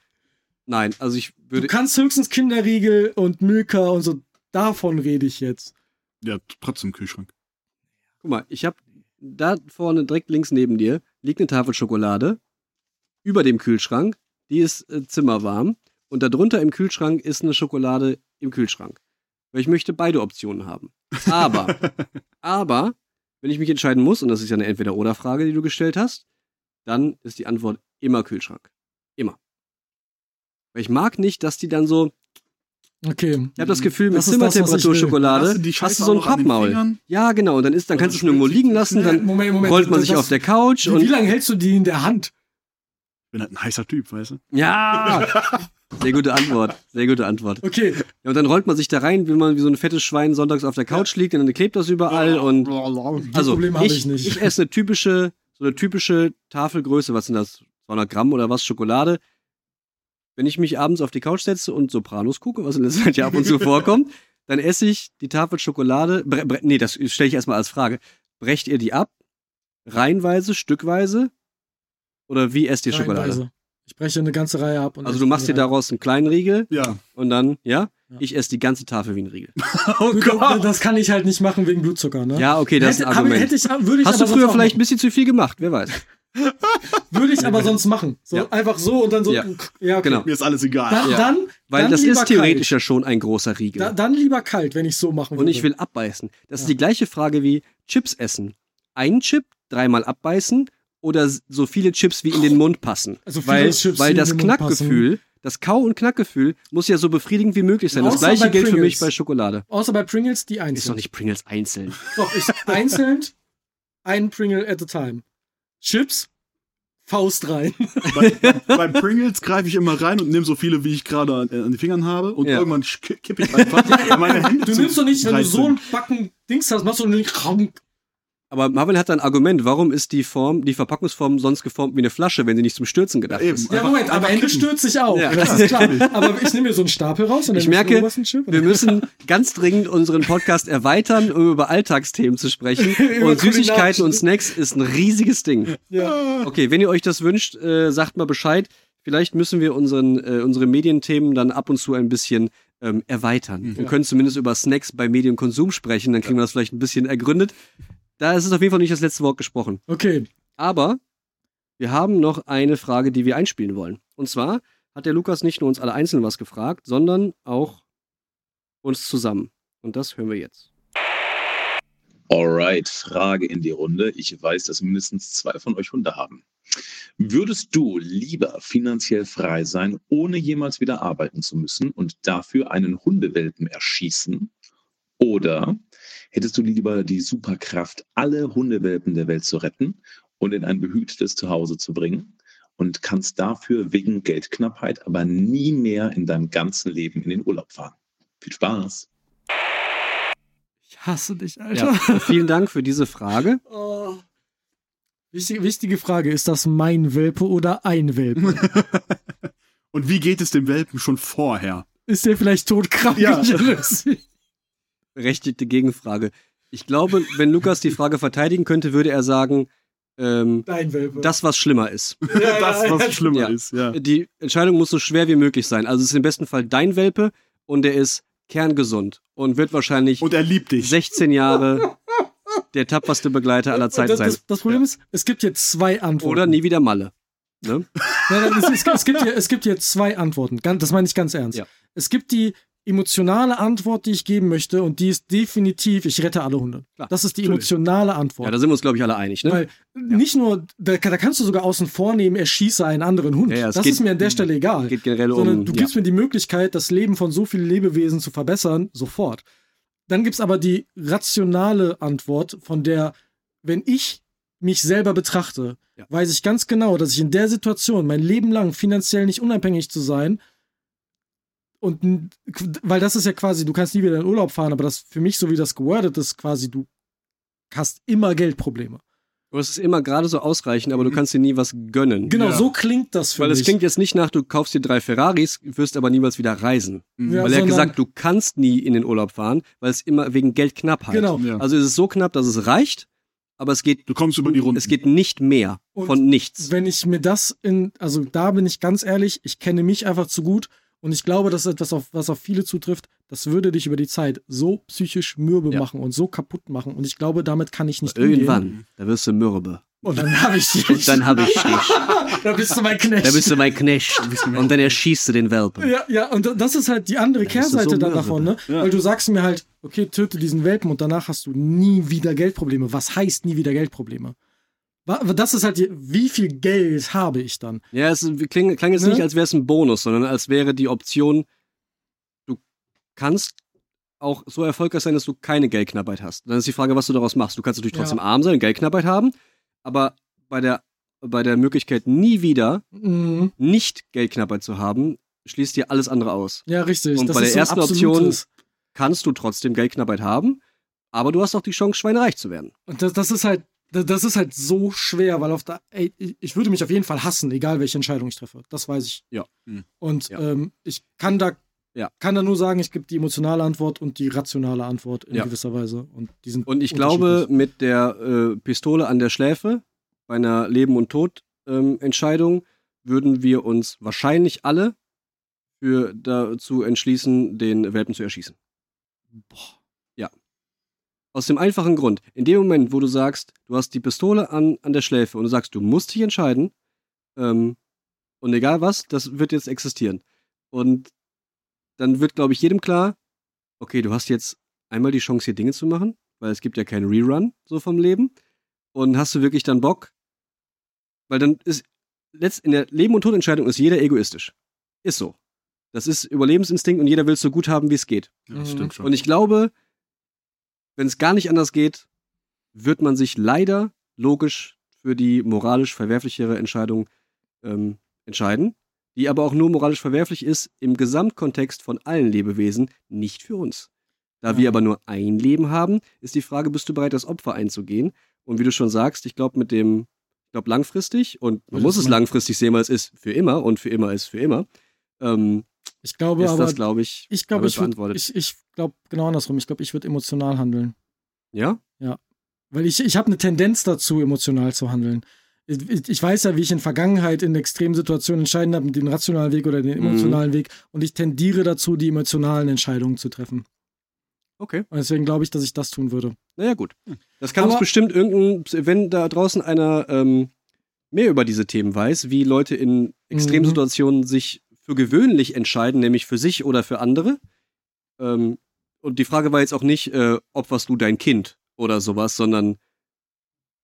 Nein, also ich Du würde. kannst höchstens Kinderriegel und Milka und so, davon rede ich jetzt. Ja, trotzdem Kühlschrank. Guck mal, ich habe da vorne direkt links neben dir liegt eine Tafel Schokolade über dem Kühlschrank. Die ist äh, zimmerwarm. Und darunter im Kühlschrank ist eine Schokolade im Kühlschrank. Weil ich möchte beide Optionen haben. Aber, aber, wenn ich mich entscheiden muss, und das ist ja eine Entweder-Oder-Frage, die du gestellt hast, dann ist die Antwort immer Kühlschrank. Weil ich mag nicht, dass die dann so, Okay. ich habe das Gefühl, mit Das das, Zimmertemperatur will. Schokolade Hast du die hast du so ein Pappmaul. Ja, genau. Und dann ist, dann Und kannst du das schon irgendwo liegen lassen, dann Moment, Moment. rollt man sich das- auf der Couch Wie, und wie lange hältst du die in der Hand? Ich bin halt ein heißer Typ, weißt du? ja, sehr gute Antwort, sehr gute Antwort. Okay, Ja, und dann rollt man sich da rein, wie man wie so ein fettes Schwein sonntags auf der Couch liegt und dann klebt das überall und also Probleme habe ich, ich nicht. ich esse eine typische so eine typische Tafelgröße, was sind das 200 Gramm oder was Schokolade. Wenn ich mich abends auf die Couch setze und Sopranos gucke, was in der Zeit ja ab und zu vorkommt, dann esse ich die Tafel Schokolade. Bre bre nee, das stelle ich erstmal als Frage. Brecht ihr die ab? Reihenweise, stückweise? Oder wie esst ihr Schokolade? Reihenweise. Ich breche eine ganze Reihe ab. Und Also du machst dir daraus einen kleinen Riegel Ja. und dann, ja, Ja. ich esse die ganze Tafel wie ein Riegel. Oh Du, das- kann ich halt nicht machen wegen Blutzucker, ne? Ja, okay, das ist hätte, ein hab- Argument. Hätte ich, würde ich Hast aber du früher vielleicht ein bisschen zu viel gemacht? Wer weiß. Würde ich aber sonst machen. So Ja. einfach so und dann so. Ja. Ja, okay. Genau. Mir ist alles egal. Dann, Ja. dann, Weil dann das ist theoretisch kalt. ja schon ein großer Riegel. Da, dann lieber kalt, wenn ich so machen und würde. ich will abbeißen. Das ist die gleiche Frage wie Chips essen. Ein Chip, dreimal abbeißen oder so viele Chips wie in den Mund passen. Also viele weil Chips, weil wie in das den Mund Knackgefühl, das Kau- und Knackgefühl muss ja so befriedigend wie möglich sein. Das Außer gleiche gilt für mich bei Schokolade. Außer bei Pringles die Ist doch einzeln. nicht Pringles einzeln. Doch, ich einzeln ein Pringle at a time. Chips, Faust rein. bei, bei Pringles greife ich immer rein und nehme so viele, wie ich gerade an, an den Fingern habe. Und Ja. irgendwann kippe ich einfach meine Hände Du nimmst doch nicht, wenn du 13. so ein Backen Dings hast, machst du nicht. Aber Marvel hat ein Argument. Warum ist die Form, die Verpackungsform sonst geformt wie eine Flasche, wenn sie nicht zum Stürzen gedacht Eben. ist? Ja, Moment, am einfach Ende stürzt sich auch. Ja. Das ist klar. Aber ich nehme mir so einen Stapel raus und dann Ich merke, Wir müssen ganz dringend unseren Podcast erweitern, um über Alltagsthemen zu sprechen. Und Süßigkeiten und Snacks ist ein riesiges Ding. Ja. Okay, wenn ihr euch das wünscht, äh, sagt mal Bescheid. Vielleicht müssen wir unseren, äh, unsere Medienthemen dann ab und zu ein bisschen ähm, erweitern. Wir können zumindest über Snacks bei Medienkonsum sprechen, dann kriegen wir das vielleicht ein bisschen ergründet. Da ist es auf jeden Fall nicht das letzte Wort gesprochen. Okay. Aber wir haben noch eine Frage, die wir einspielen wollen. Und zwar hat der Lukas nicht nur uns alle einzeln was gefragt, sondern auch uns zusammen. Und das hören wir jetzt. Alright, Frage in die Runde. Ich weiß, dass mindestens zwei von euch Hunde haben. Würdest du lieber finanziell frei sein, ohne jemals wieder arbeiten zu müssen und dafür einen Hundewelpen erschießen? Oder hättest du lieber die Superkraft, alle Hundewelpen der Welt zu retten und in ein behütetes Zuhause zu bringen und kannst dafür wegen Geldknappheit aber nie mehr in deinem ganzen Leben in den Urlaub fahren? Viel Spaß! Ich hasse dich, Alter. Ja, vielen Dank für diese Frage. Oh. Wichtige, wichtige Frage, ist das mein Welpe oder ein Welpe? Und wie geht es dem Welpen schon vorher? ist der vielleicht todkrank? Ja. Berechtigte Gegenfrage. Ich glaube, wenn Lukas die Frage verteidigen könnte, würde er sagen, ähm, das, was schlimmer ist. Ja, das, ja, was ja. schlimmer Ja. ist, ja. Die Entscheidung muss so schwer wie möglich sein. Also es ist im besten Fall dein Welpe und der ist kerngesund und wird wahrscheinlich Und er liebt dich. 16 Jahre der tapferste Begleiter aller Zeiten das, sein. das, das Problem ist, es gibt hier zwei Antworten. Oder nie wieder Malle. Ne? Nein, nein, es, es, es, gibt hier, es gibt hier zwei Antworten. Das meine ich ganz ernst. Ja. Es gibt die emotionale Antwort, die ich geben möchte, und die ist definitiv, ich rette alle Hunde. Klar, das ist die natürlich. emotionale Antwort. Ja, da sind wir uns, glaube ich, alle einig. Ne? Weil nicht nur, da, da kannst du sogar außen vornehmen, erschieße einen anderen Hund. Ja, ja, es das geht- ist mir an der Stelle egal. geht generell Sondern um. du ja. gibst mir die Möglichkeit, das Leben von so vielen Lebewesen zu verbessern, sofort. dann gibt's aber die rationale Antwort, von der, wenn ich mich selber betrachte, Ja. weiß ich ganz genau, dass ich in der Situation mein Leben lang finanziell nicht unabhängig zu sein und weil das ist ja quasi, du kannst nie wieder in Urlaub fahren, aber das für mich, so wie das gewordet ist, quasi, du hast immer Geldprobleme. Du hast es immer gerade so ausreichend, aber du kannst dir nie was gönnen. Genau, Ja. so klingt das für Weil mich. es klingt jetzt nicht nach, du kaufst dir drei Ferraris, wirst aber niemals wieder reisen. Mhm. Ja, weil er hat gesagt, du kannst nie in den Urlaub fahren, weil es immer wegen Geldknappheit. Genau. Ja. Also ist es so knapp, dass es reicht, aber es geht, Du kommst über die Runden. es geht nicht mehr Und von nichts. wenn ich mir das in, also da bin ich ganz ehrlich, ich kenne mich einfach zu gut und ich glaube, das ist etwas, auf, was auf viele zutrifft, das würde dich über die Zeit so psychisch mürbe Ja. machen und so kaputt machen und ich glaube, damit kann ich nicht umgehen. Irgendwann, da wirst du mürbe. Und dann habe ich dich. Und dann habe ich dich. da bist du mein Knecht. Da bist du mein Knecht. Und dann erschießt du den Welpen. ja, ja, und das ist halt die andere Da Kehrseite so dann davon, ne? Ja. Weil du sagst mir halt, okay, töte diesen Welpen und danach hast du nie wieder Geldprobleme. Was heißt nie wieder Geldprobleme? Das ist halt, wie viel Geld habe ich dann? Ja, es kling, klang jetzt Ne? nicht, als wäre es ein Bonus, sondern als wäre die Option, du kannst auch so erfolgreich sein, dass du keine Geldknappheit hast. Dann ist die Frage, was du daraus machst. Du kannst natürlich Ja. trotzdem arm sein, Geldknappheit haben, aber bei der, bei der Möglichkeit, nie wieder Mhm. nicht Geldknappheit zu haben, schließt dir alles andere aus. Ja, richtig. Und das bei der ersten Option-. Kannst du trotzdem Geldknappheit haben, aber du hast auch die Chance, schweinereich zu werden. Und das, das ist halt, das- ist halt so schwer, weil auf der, ey, ich würde mich auf jeden Fall hassen, egal welche Entscheidung ich treffe. Das weiß ich. Ja. Mhm. Und Ja. Ähm, ich kann da, Ja. kann da nur sagen, ich gebe die emotionale Antwort und die rationale Antwort in Ja. gewisser Weise. Und die sind Und ich glaube, mit der äh, Pistole an der Schläfe bei einer Leben- und Tod-Entscheidung würden wir uns wahrscheinlich alle für dazu entschließen, den Welpen zu erschießen. Boah. Aus dem einfachen Grund, in dem Moment, wo du sagst, du hast die Pistole an, an der Schläfe und du sagst, du musst dich entscheiden, ähm, und egal was, das wird jetzt existieren. Und dann wird, glaube ich, jedem klar, okay, du hast jetzt einmal die Chance, hier Dinge zu machen, weil es gibt ja keinen Rerun so vom Leben. Und hast du wirklich dann Bock? Weil dann ist letzt in der Leben- und Todentscheidung ist jeder egoistisch. Ist so. Das ist Überlebensinstinkt und jeder will es so gut haben, wie es geht. Ja, das Mhm. stimmt schon. Und ich glaube, wenn es gar nicht anders geht, wird man sich leider logisch für die moralisch verwerflichere Entscheidung ähm, entscheiden, die aber auch nur moralisch verwerflich ist im Gesamtkontext von allen Lebewesen, nicht für uns. Da Ja. wir aber nur ein Leben haben, ist die Frage, bist du bereit, das Opfer einzugehen? Und wie du schon sagst, ich glaube mit dem, ich glaube langfristig, und man Das muss es langfristig sehen, weil es ist für immer und für immer ist für immer, ähm, ich glaube ist aber, das, glaube ich, ich glaube, ich, würd, ich, ich glaube genau andersrum. Ich glaube, ich würde emotional handeln. ja? Weil ich, ich habe eine Tendenz dazu, emotional zu handeln. Ich, ich- weiß ja, wie ich in Vergangenheit in extremen Situationen entscheiden habe, den rationalen Weg oder den Mhm. emotionalen Weg. Und ich tendiere dazu, die emotionalen Entscheidungen zu treffen. Okay. Und deswegen glaube ich, dass ich das tun würde. Naja, gut. Das kann Aber- uns bestimmt irgendein, wenn da draußen einer ähm, mehr über diese Themen weiß, wie Leute in Extremsituationen sich für gewöhnlich entscheiden, nämlich für sich oder für andere. Ähm, und die Frage war jetzt auch nicht, äh, opferst du dein Kind oder sowas, sondern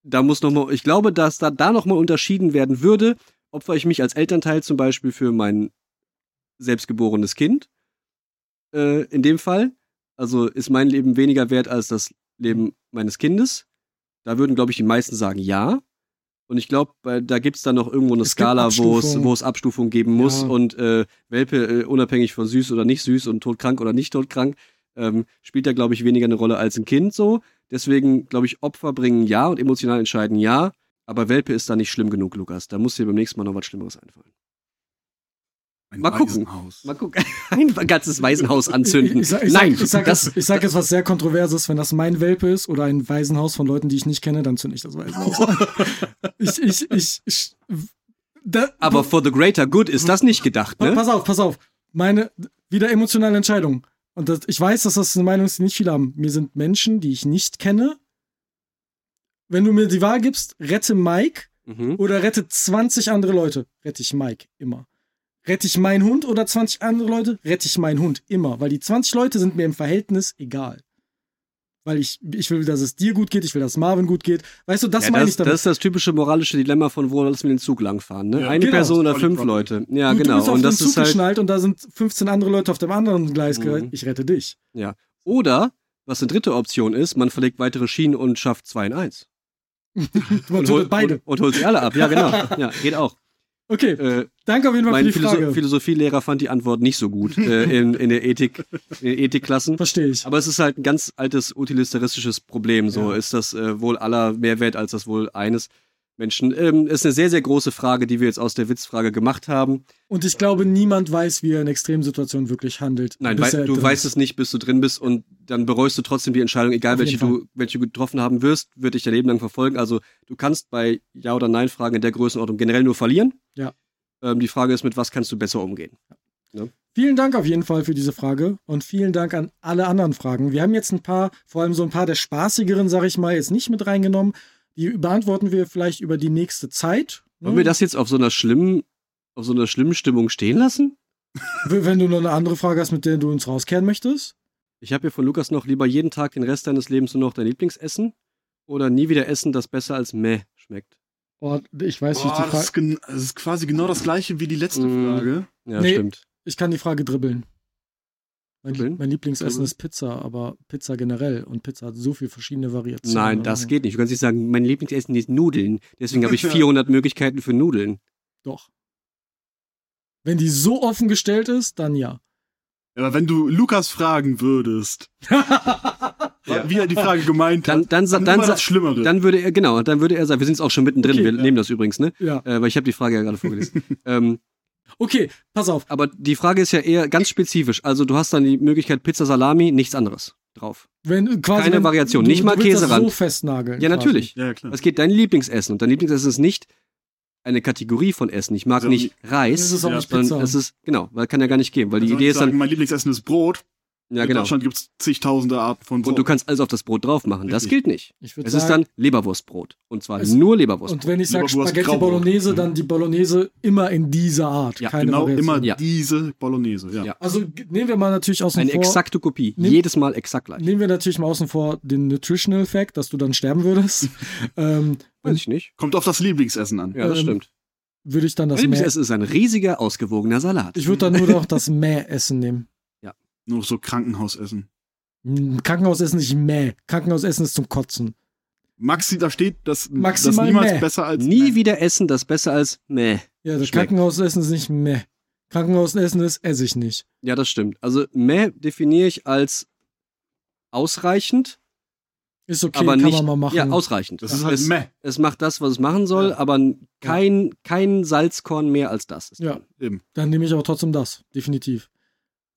da muss nochmal, ich glaube, dass da, da nochmal unterschieden werden würde, opfer ich mich als Elternteil zum Beispiel für mein selbstgeborenes Kind. Äh, in dem Fall. Also ist mein Leben weniger wert als das Leben meines Kindes. Da würden, glaube ich, die meisten sagen ja. Und ich glaube, da gibt es dann noch irgendwo eine Es Skala, wo es, wo es Abstufungen geben muss Ja. und äh, Welpe, äh, unabhängig von süß oder nicht süß und todkrank oder nicht todkrank, ähm, spielt da, glaube ich, weniger eine Rolle als ein Kind so. Deswegen, glaube ich, Opfer bringen ja und emotional entscheiden ja. Aber Welpe ist da nicht schlimm genug, Lukas. Da muss dir beim nächsten Mal noch was Schlimmeres einfallen. Ein Mal gucken. Waisenhaus. Mal gucken. Ein ganzes Waisenhaus anzünden. Ich, ich, ich, Nein, ich, sag das, jetzt, ich sag jetzt was sehr Kontroverses. Wenn das mein Welpe ist oder ein Waisenhaus von Leuten, die ich nicht kenne, dann zünde ich das Waisenhaus an. ich, ich, ich, ich, da, aber for the greater good ist das nicht gedacht, ne? Pass auf, pass auf. Meine wieder emotionale Entscheidung. Und das, ich weiß, dass das eine Meinung ist, die nicht viele haben. Mir sind Menschen, die ich nicht kenne. Wenn du mir die Wahl gibst, rette Mike Mhm. oder rette 20 andere Leute, rette ich Mike immer. Rette ich meinen Hund oder 20 andere Leute, rette ich meinen Hund immer. Weil die 20 Leute sind mir im Verhältnis egal. Weil ich, ich will, dass es dir gut geht, ich will, dass Marvin gut geht. Weißt du, das ja, meine das, ich damit. das ist das typische moralische Dilemma von wo lassen wir den Zug langfahren, ne? Ja, Eine genau. Person oder fünf Problem. Leute. Ja, du, du genau. bist auf Und den das Zug ist halt. geschnallt und da sind 15 andere Leute auf dem anderen Gleis. Mhm. Ich rette dich. Oder was eine dritte Option ist, man verlegt weitere Schienen und schafft zwei in eins. Man Und, tötet beide. Und, und holt sie alle ab. Ja, genau. Ja, geht auch. Okay, Äh, danke auf jeden Fall für mein die Philosoph Frage. Philosophielehrer fand die Antwort nicht so gut äh, in, in der Ethik, in den Ethikklassen. Verstehe ich. Aber es ist halt ein ganz altes utilitaristisches Problem. So Ja. ist das äh, wohl aller mehr wert als das wohl eines Menschen. Ähm, ist eine sehr, sehr große Frage, die wir jetzt aus der Witzfrage gemacht haben. Und ich glaube, niemand weiß, wie er in Extremsituationen wirklich handelt. Nein, wei du weißt ist. es nicht, bis du drin bist und dann bereust du trotzdem die Entscheidung, egal Auf welche du, welche du getroffen haben wirst, wird dich dein Leben lang verfolgen. Also du kannst bei Ja- oder Nein-Fragen in der Größenordnung generell nur verlieren. Ja. Ähm, die Frage ist, mit was kannst du besser umgehen? Vielen Dank auf jeden Fall für diese Frage und vielen Dank an alle anderen Fragen. Wir haben jetzt ein paar, vor allem so ein paar der spaßigeren, sag ich mal, jetzt nicht mit reingenommen. Die beantworten wir vielleicht über die nächste Zeit. ne? Wollen wir das jetzt auf so einer schlimmen, auf so einer schlimmen Stimmung stehen lassen? Wenn du noch eine andere Frage hast, mit der du uns rauskehren möchtest. Ich habe hier von Lukas noch lieber jeden Tag den Rest deines Lebens nur noch dein Lieblingsessen oder nie wieder essen, das besser als meh schmeckt. Oh, ich weiß, ich die das, Frage. ist gen- das ist quasi genau das gleiche wie die letzte Mm. Frage. Ja, Nee. stimmt. Ich kann die Frage dribbeln. Mein, mein Lieblingsessen Dribbeln? ist Pizza, aber Pizza generell. Und Pizza hat so viele verschiedene Variationen. Nein, das geht nicht. Du kannst nicht sagen, mein Lieblingsessen ist Nudeln. Deswegen habe ich 400 Möglichkeiten für Nudeln. Doch. Wenn die so offen gestellt ist, dann ja. Aber wenn du Lukas fragen würdest, wie er die Frage gemeint Dann, hat, dann, dann, das Schlimmere. dann würde er, genau, dann würde er sagen, wir sind jetzt auch schon mittendrin, Okay, wir ja. nehmen das übrigens, ne? Ja. Äh, weil ich habe die Frage ja gerade vorgelesen. ähm, Okay, pass auf. aber die Frage ist ja eher ganz spezifisch. Also du hast dann die Möglichkeit Pizza Salami, nichts anderes drauf. Wenn, quasi, Keine wenn, Variation, du, nicht mal du willst das Käserand. so festnageln. Ja, quasi. natürlich. ja, klar. Was geht dein Lieblingsessen? Und dein Lieblingsessen ist nicht eine Kategorie von Essen. Ich mag Also, nicht Das Reis, ist auch Ja, nicht Pizza. sondern es ist, genau, weil kann ja gar nicht gehen. Weil die Soll Idee ist dann, sagen, mein Lieblingsessen ist Brot. Ja In genau. Deutschland gibt es zigtausende Arten von Brot. Und du kannst alles auf das Brot drauf machen. Das Richtig. gilt nicht. Es ist sagen, dann Leberwurstbrot. Und zwar Es- nur Leberwurst. und wenn ich sage Spaghetti Graubrot. Bolognese, dann die Bolognese immer in dieser Art. Ja, keine genau Variation. immer Ja. diese Bolognese. Ja. Ja. Also nehmen wir mal natürlich außen Eine vor. exakte Kopie. Nimm- Jedes Mal exakt gleich. Nehmen wir natürlich mal außen vor den Nutritional Fact, dass du dann sterben würdest. ähm, Weiß ich nicht. Kommt auf das Lieblingsessen an. Ja, das Ähm, stimmt. würde ich dann das Lieblingsessen ist ein riesiger, ausgewogener Salat. ich würde dann nur noch das Mäh-Essen nehmen. Nur noch so Krankenhausessen. Hm, Krankenhausessen ist nicht Mäh. Krankenhausessen ist zum Kotzen. Maxi, da steht, dass das niemals Mäh. besser als Nie wieder essen, das besser als meh. Ja, das Schmeckt. Krankenhausessen ist nicht Mäh. Krankenhausessen ist esse ich nicht. Ja, das stimmt. Also meh definiere ich als ausreichend, Ist okay, aber kann nicht man mal machen. ja ausreichend. Das ist halt es, meh. es macht das, was es machen soll, Ja. aber kein kein Salzkorn mehr als das. Ist Ja. drin. Eben. Dann nehme ich aber trotzdem das, definitiv.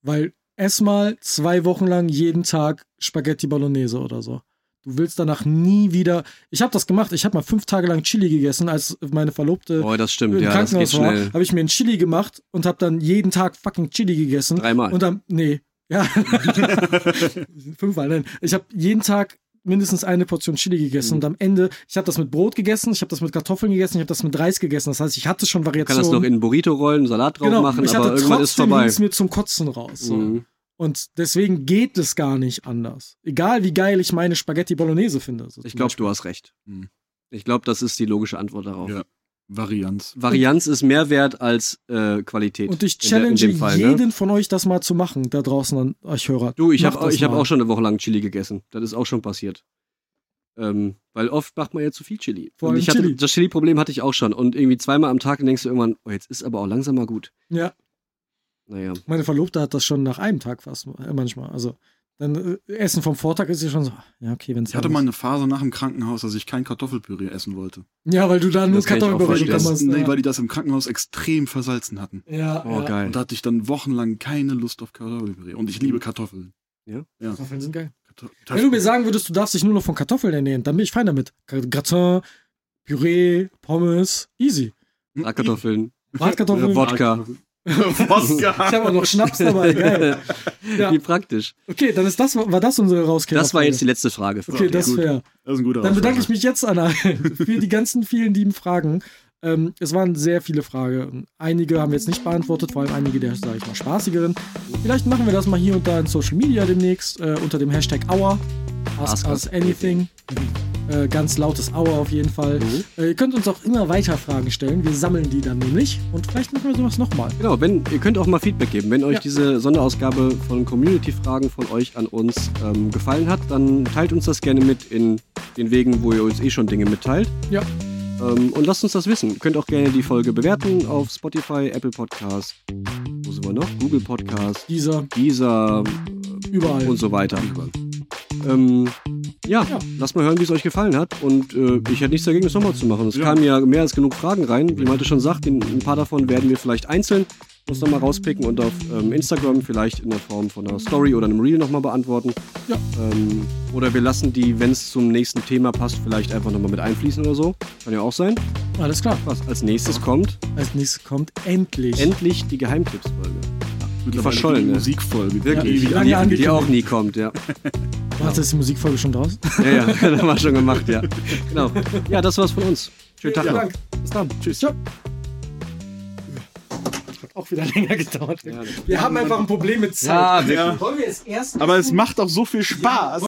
Weil ess mal zwei Wochen lang jeden Tag Spaghetti Bolognese oder so. Du willst danach nie wieder. Ich habe das gemacht. Ich habe mal fünf Tage lang Chili gegessen, als meine Verlobte Oh, das stimmt. im Ja, das geht Krankenhaus war. schnell. Habe ich mir ein Chili gemacht und habe dann jeden Tag fucking Chili gegessen. Dreimal. Und dann, nee, ja. Fünfmal, nein. Ich habe jeden Tag mindestens eine Portion Chili gegessen Mhm. und am Ende, ich habe das mit Brot gegessen, ich habe das mit Kartoffeln gegessen, ich habe das mit Reis gegessen. Das heißt, ich hatte schon Man kann Variationen. das noch in einen Burrito rollen, Salat drauf genau, machen, ich aber hatte irgendwann ist trotzdem vorbei. mir zum Kotzen raus. So. Mhm. Und deswegen geht es gar nicht anders. Egal wie geil ich meine Spaghetti Bolognese finde. So Ich glaube, du hast recht. Mhm. Ich glaube, das ist die logische Antwort darauf. Ja. Varianz. Varianz ist mehr wert als äh, Qualität. Und ich in der- challenge in dem Fall, ne? jeden von euch, das mal zu machen, da draußen an euch Hörer. Du, ich habe hab auch schon eine Woche lang Chili gegessen. Das ist auch schon passiert. Ähm, weil oft macht man ja zu viel Chili. Vor allem ich hatte, Chili. das Chili-Problem hatte ich auch schon. Und irgendwie zweimal am Tag denkst du irgendwann, oh, jetzt ist aber auch langsam mal gut. Ja, Naja. meine Verlobte hat das schon nach einem Tag fast äh, manchmal. Also dann äh, Essen vom Vortag ist ja schon so. Ja, okay, wenn es Ich hatte mal eine Phase nach dem Krankenhaus, dass ich kein Kartoffelpüree essen wollte. Ja, weil du da nur Kartoffelpüree Weil die, verstehen. das, bekommen hast. nee, ja. weil die das im Krankenhaus extrem versalzen hatten. ja, Oh, ja. geil. Und da hatte ich dann wochenlang keine Lust auf Kartoffelpüree. Und ich liebe Kartoffeln. Kartoffeln sind geil. Karto- Wenn du mir sagen würdest, du darfst dich nur noch von Kartoffeln ernähren, dann bin ich fein damit. Gratin, Püree, Pommes, easy. Bratkartoffeln, Bratkartoffeln. Oder Wodka. Ich habe auch noch Schnaps dabei, geil. Ja. Wie praktisch. Okay, dann ist das, war das unsere Rauskehr. Das war jetzt die letzte Frage. Für Okay, heute. das gut. wäre. Das ist ein guter Dann bedanke ich mich jetzt an für die ganzen vielen lieben Fragen. Ähm, es waren sehr viele Fragen. Einige haben wir jetzt nicht beantwortet, vor allem einige der, sage ich mal, spaßigeren. Vielleicht machen wir das mal hier und da in Social Media demnächst äh, unter dem Hashtag Our. Ask, Ask us us anything. Äh, ganz lautes Aua auf jeden Fall. Mhm. Äh, ihr könnt uns auch immer weiter Fragen stellen. Wir sammeln die dann nämlich. Und vielleicht machen wir sowas nochmal. Genau, wenn, ihr könnt auch mal Feedback geben. Wenn euch Ja. diese Sonderausgabe von Community-Fragen von euch an uns ähm, gefallen hat, dann teilt uns das gerne mit in den Wegen, wo ihr uns eh schon Dinge mitteilt. Ja. Ähm, und lasst uns das wissen. Ihr könnt auch gerne die Folge bewerten auf Spotify, Apple Podcast, wo sind wir noch? Google Podcast, Dieser Deezer überall. und so weiter. Ähm, ja, Ja. lasst mal hören, wie es euch gefallen hat. Und äh, ich hätte nichts dagegen, das nochmal zu machen. Es Ja. kamen ja mehr als genug Fragen rein. Wie Malte schon sagt, ein paar davon werden wir vielleicht einzeln uns nochmal rauspicken und auf ähm, Instagram vielleicht in der Form von einer Story oder einem Reel nochmal beantworten. Ja. Ähm, oder wir lassen die, wenn es zum nächsten Thema passt, vielleicht einfach nochmal mit einfließen oder so. Kann ja auch sein. Alles klar. Was als nächstes kommt, Als nächstes kommt endlich. endlich die Geheimtipps-Folge. Die ne? Musikfolge. Wirklich. Ja, die, die, die angekündigt. auch nie kommt, ja. Warte, ist die Musikfolge schon draußen? Ja, ja, das haben wir schon gemacht, ja. Genau. Ja, das war's von uns. Schönen Tag Vielen noch. Dank. Bis dann. Tschüss. Ciao. Hat auch wieder länger gedauert. Ja. Wir haben einfach ein Problem mit Zeit. Ja, Ja. Wollen wir es erst Aber es macht auch so viel Spaß.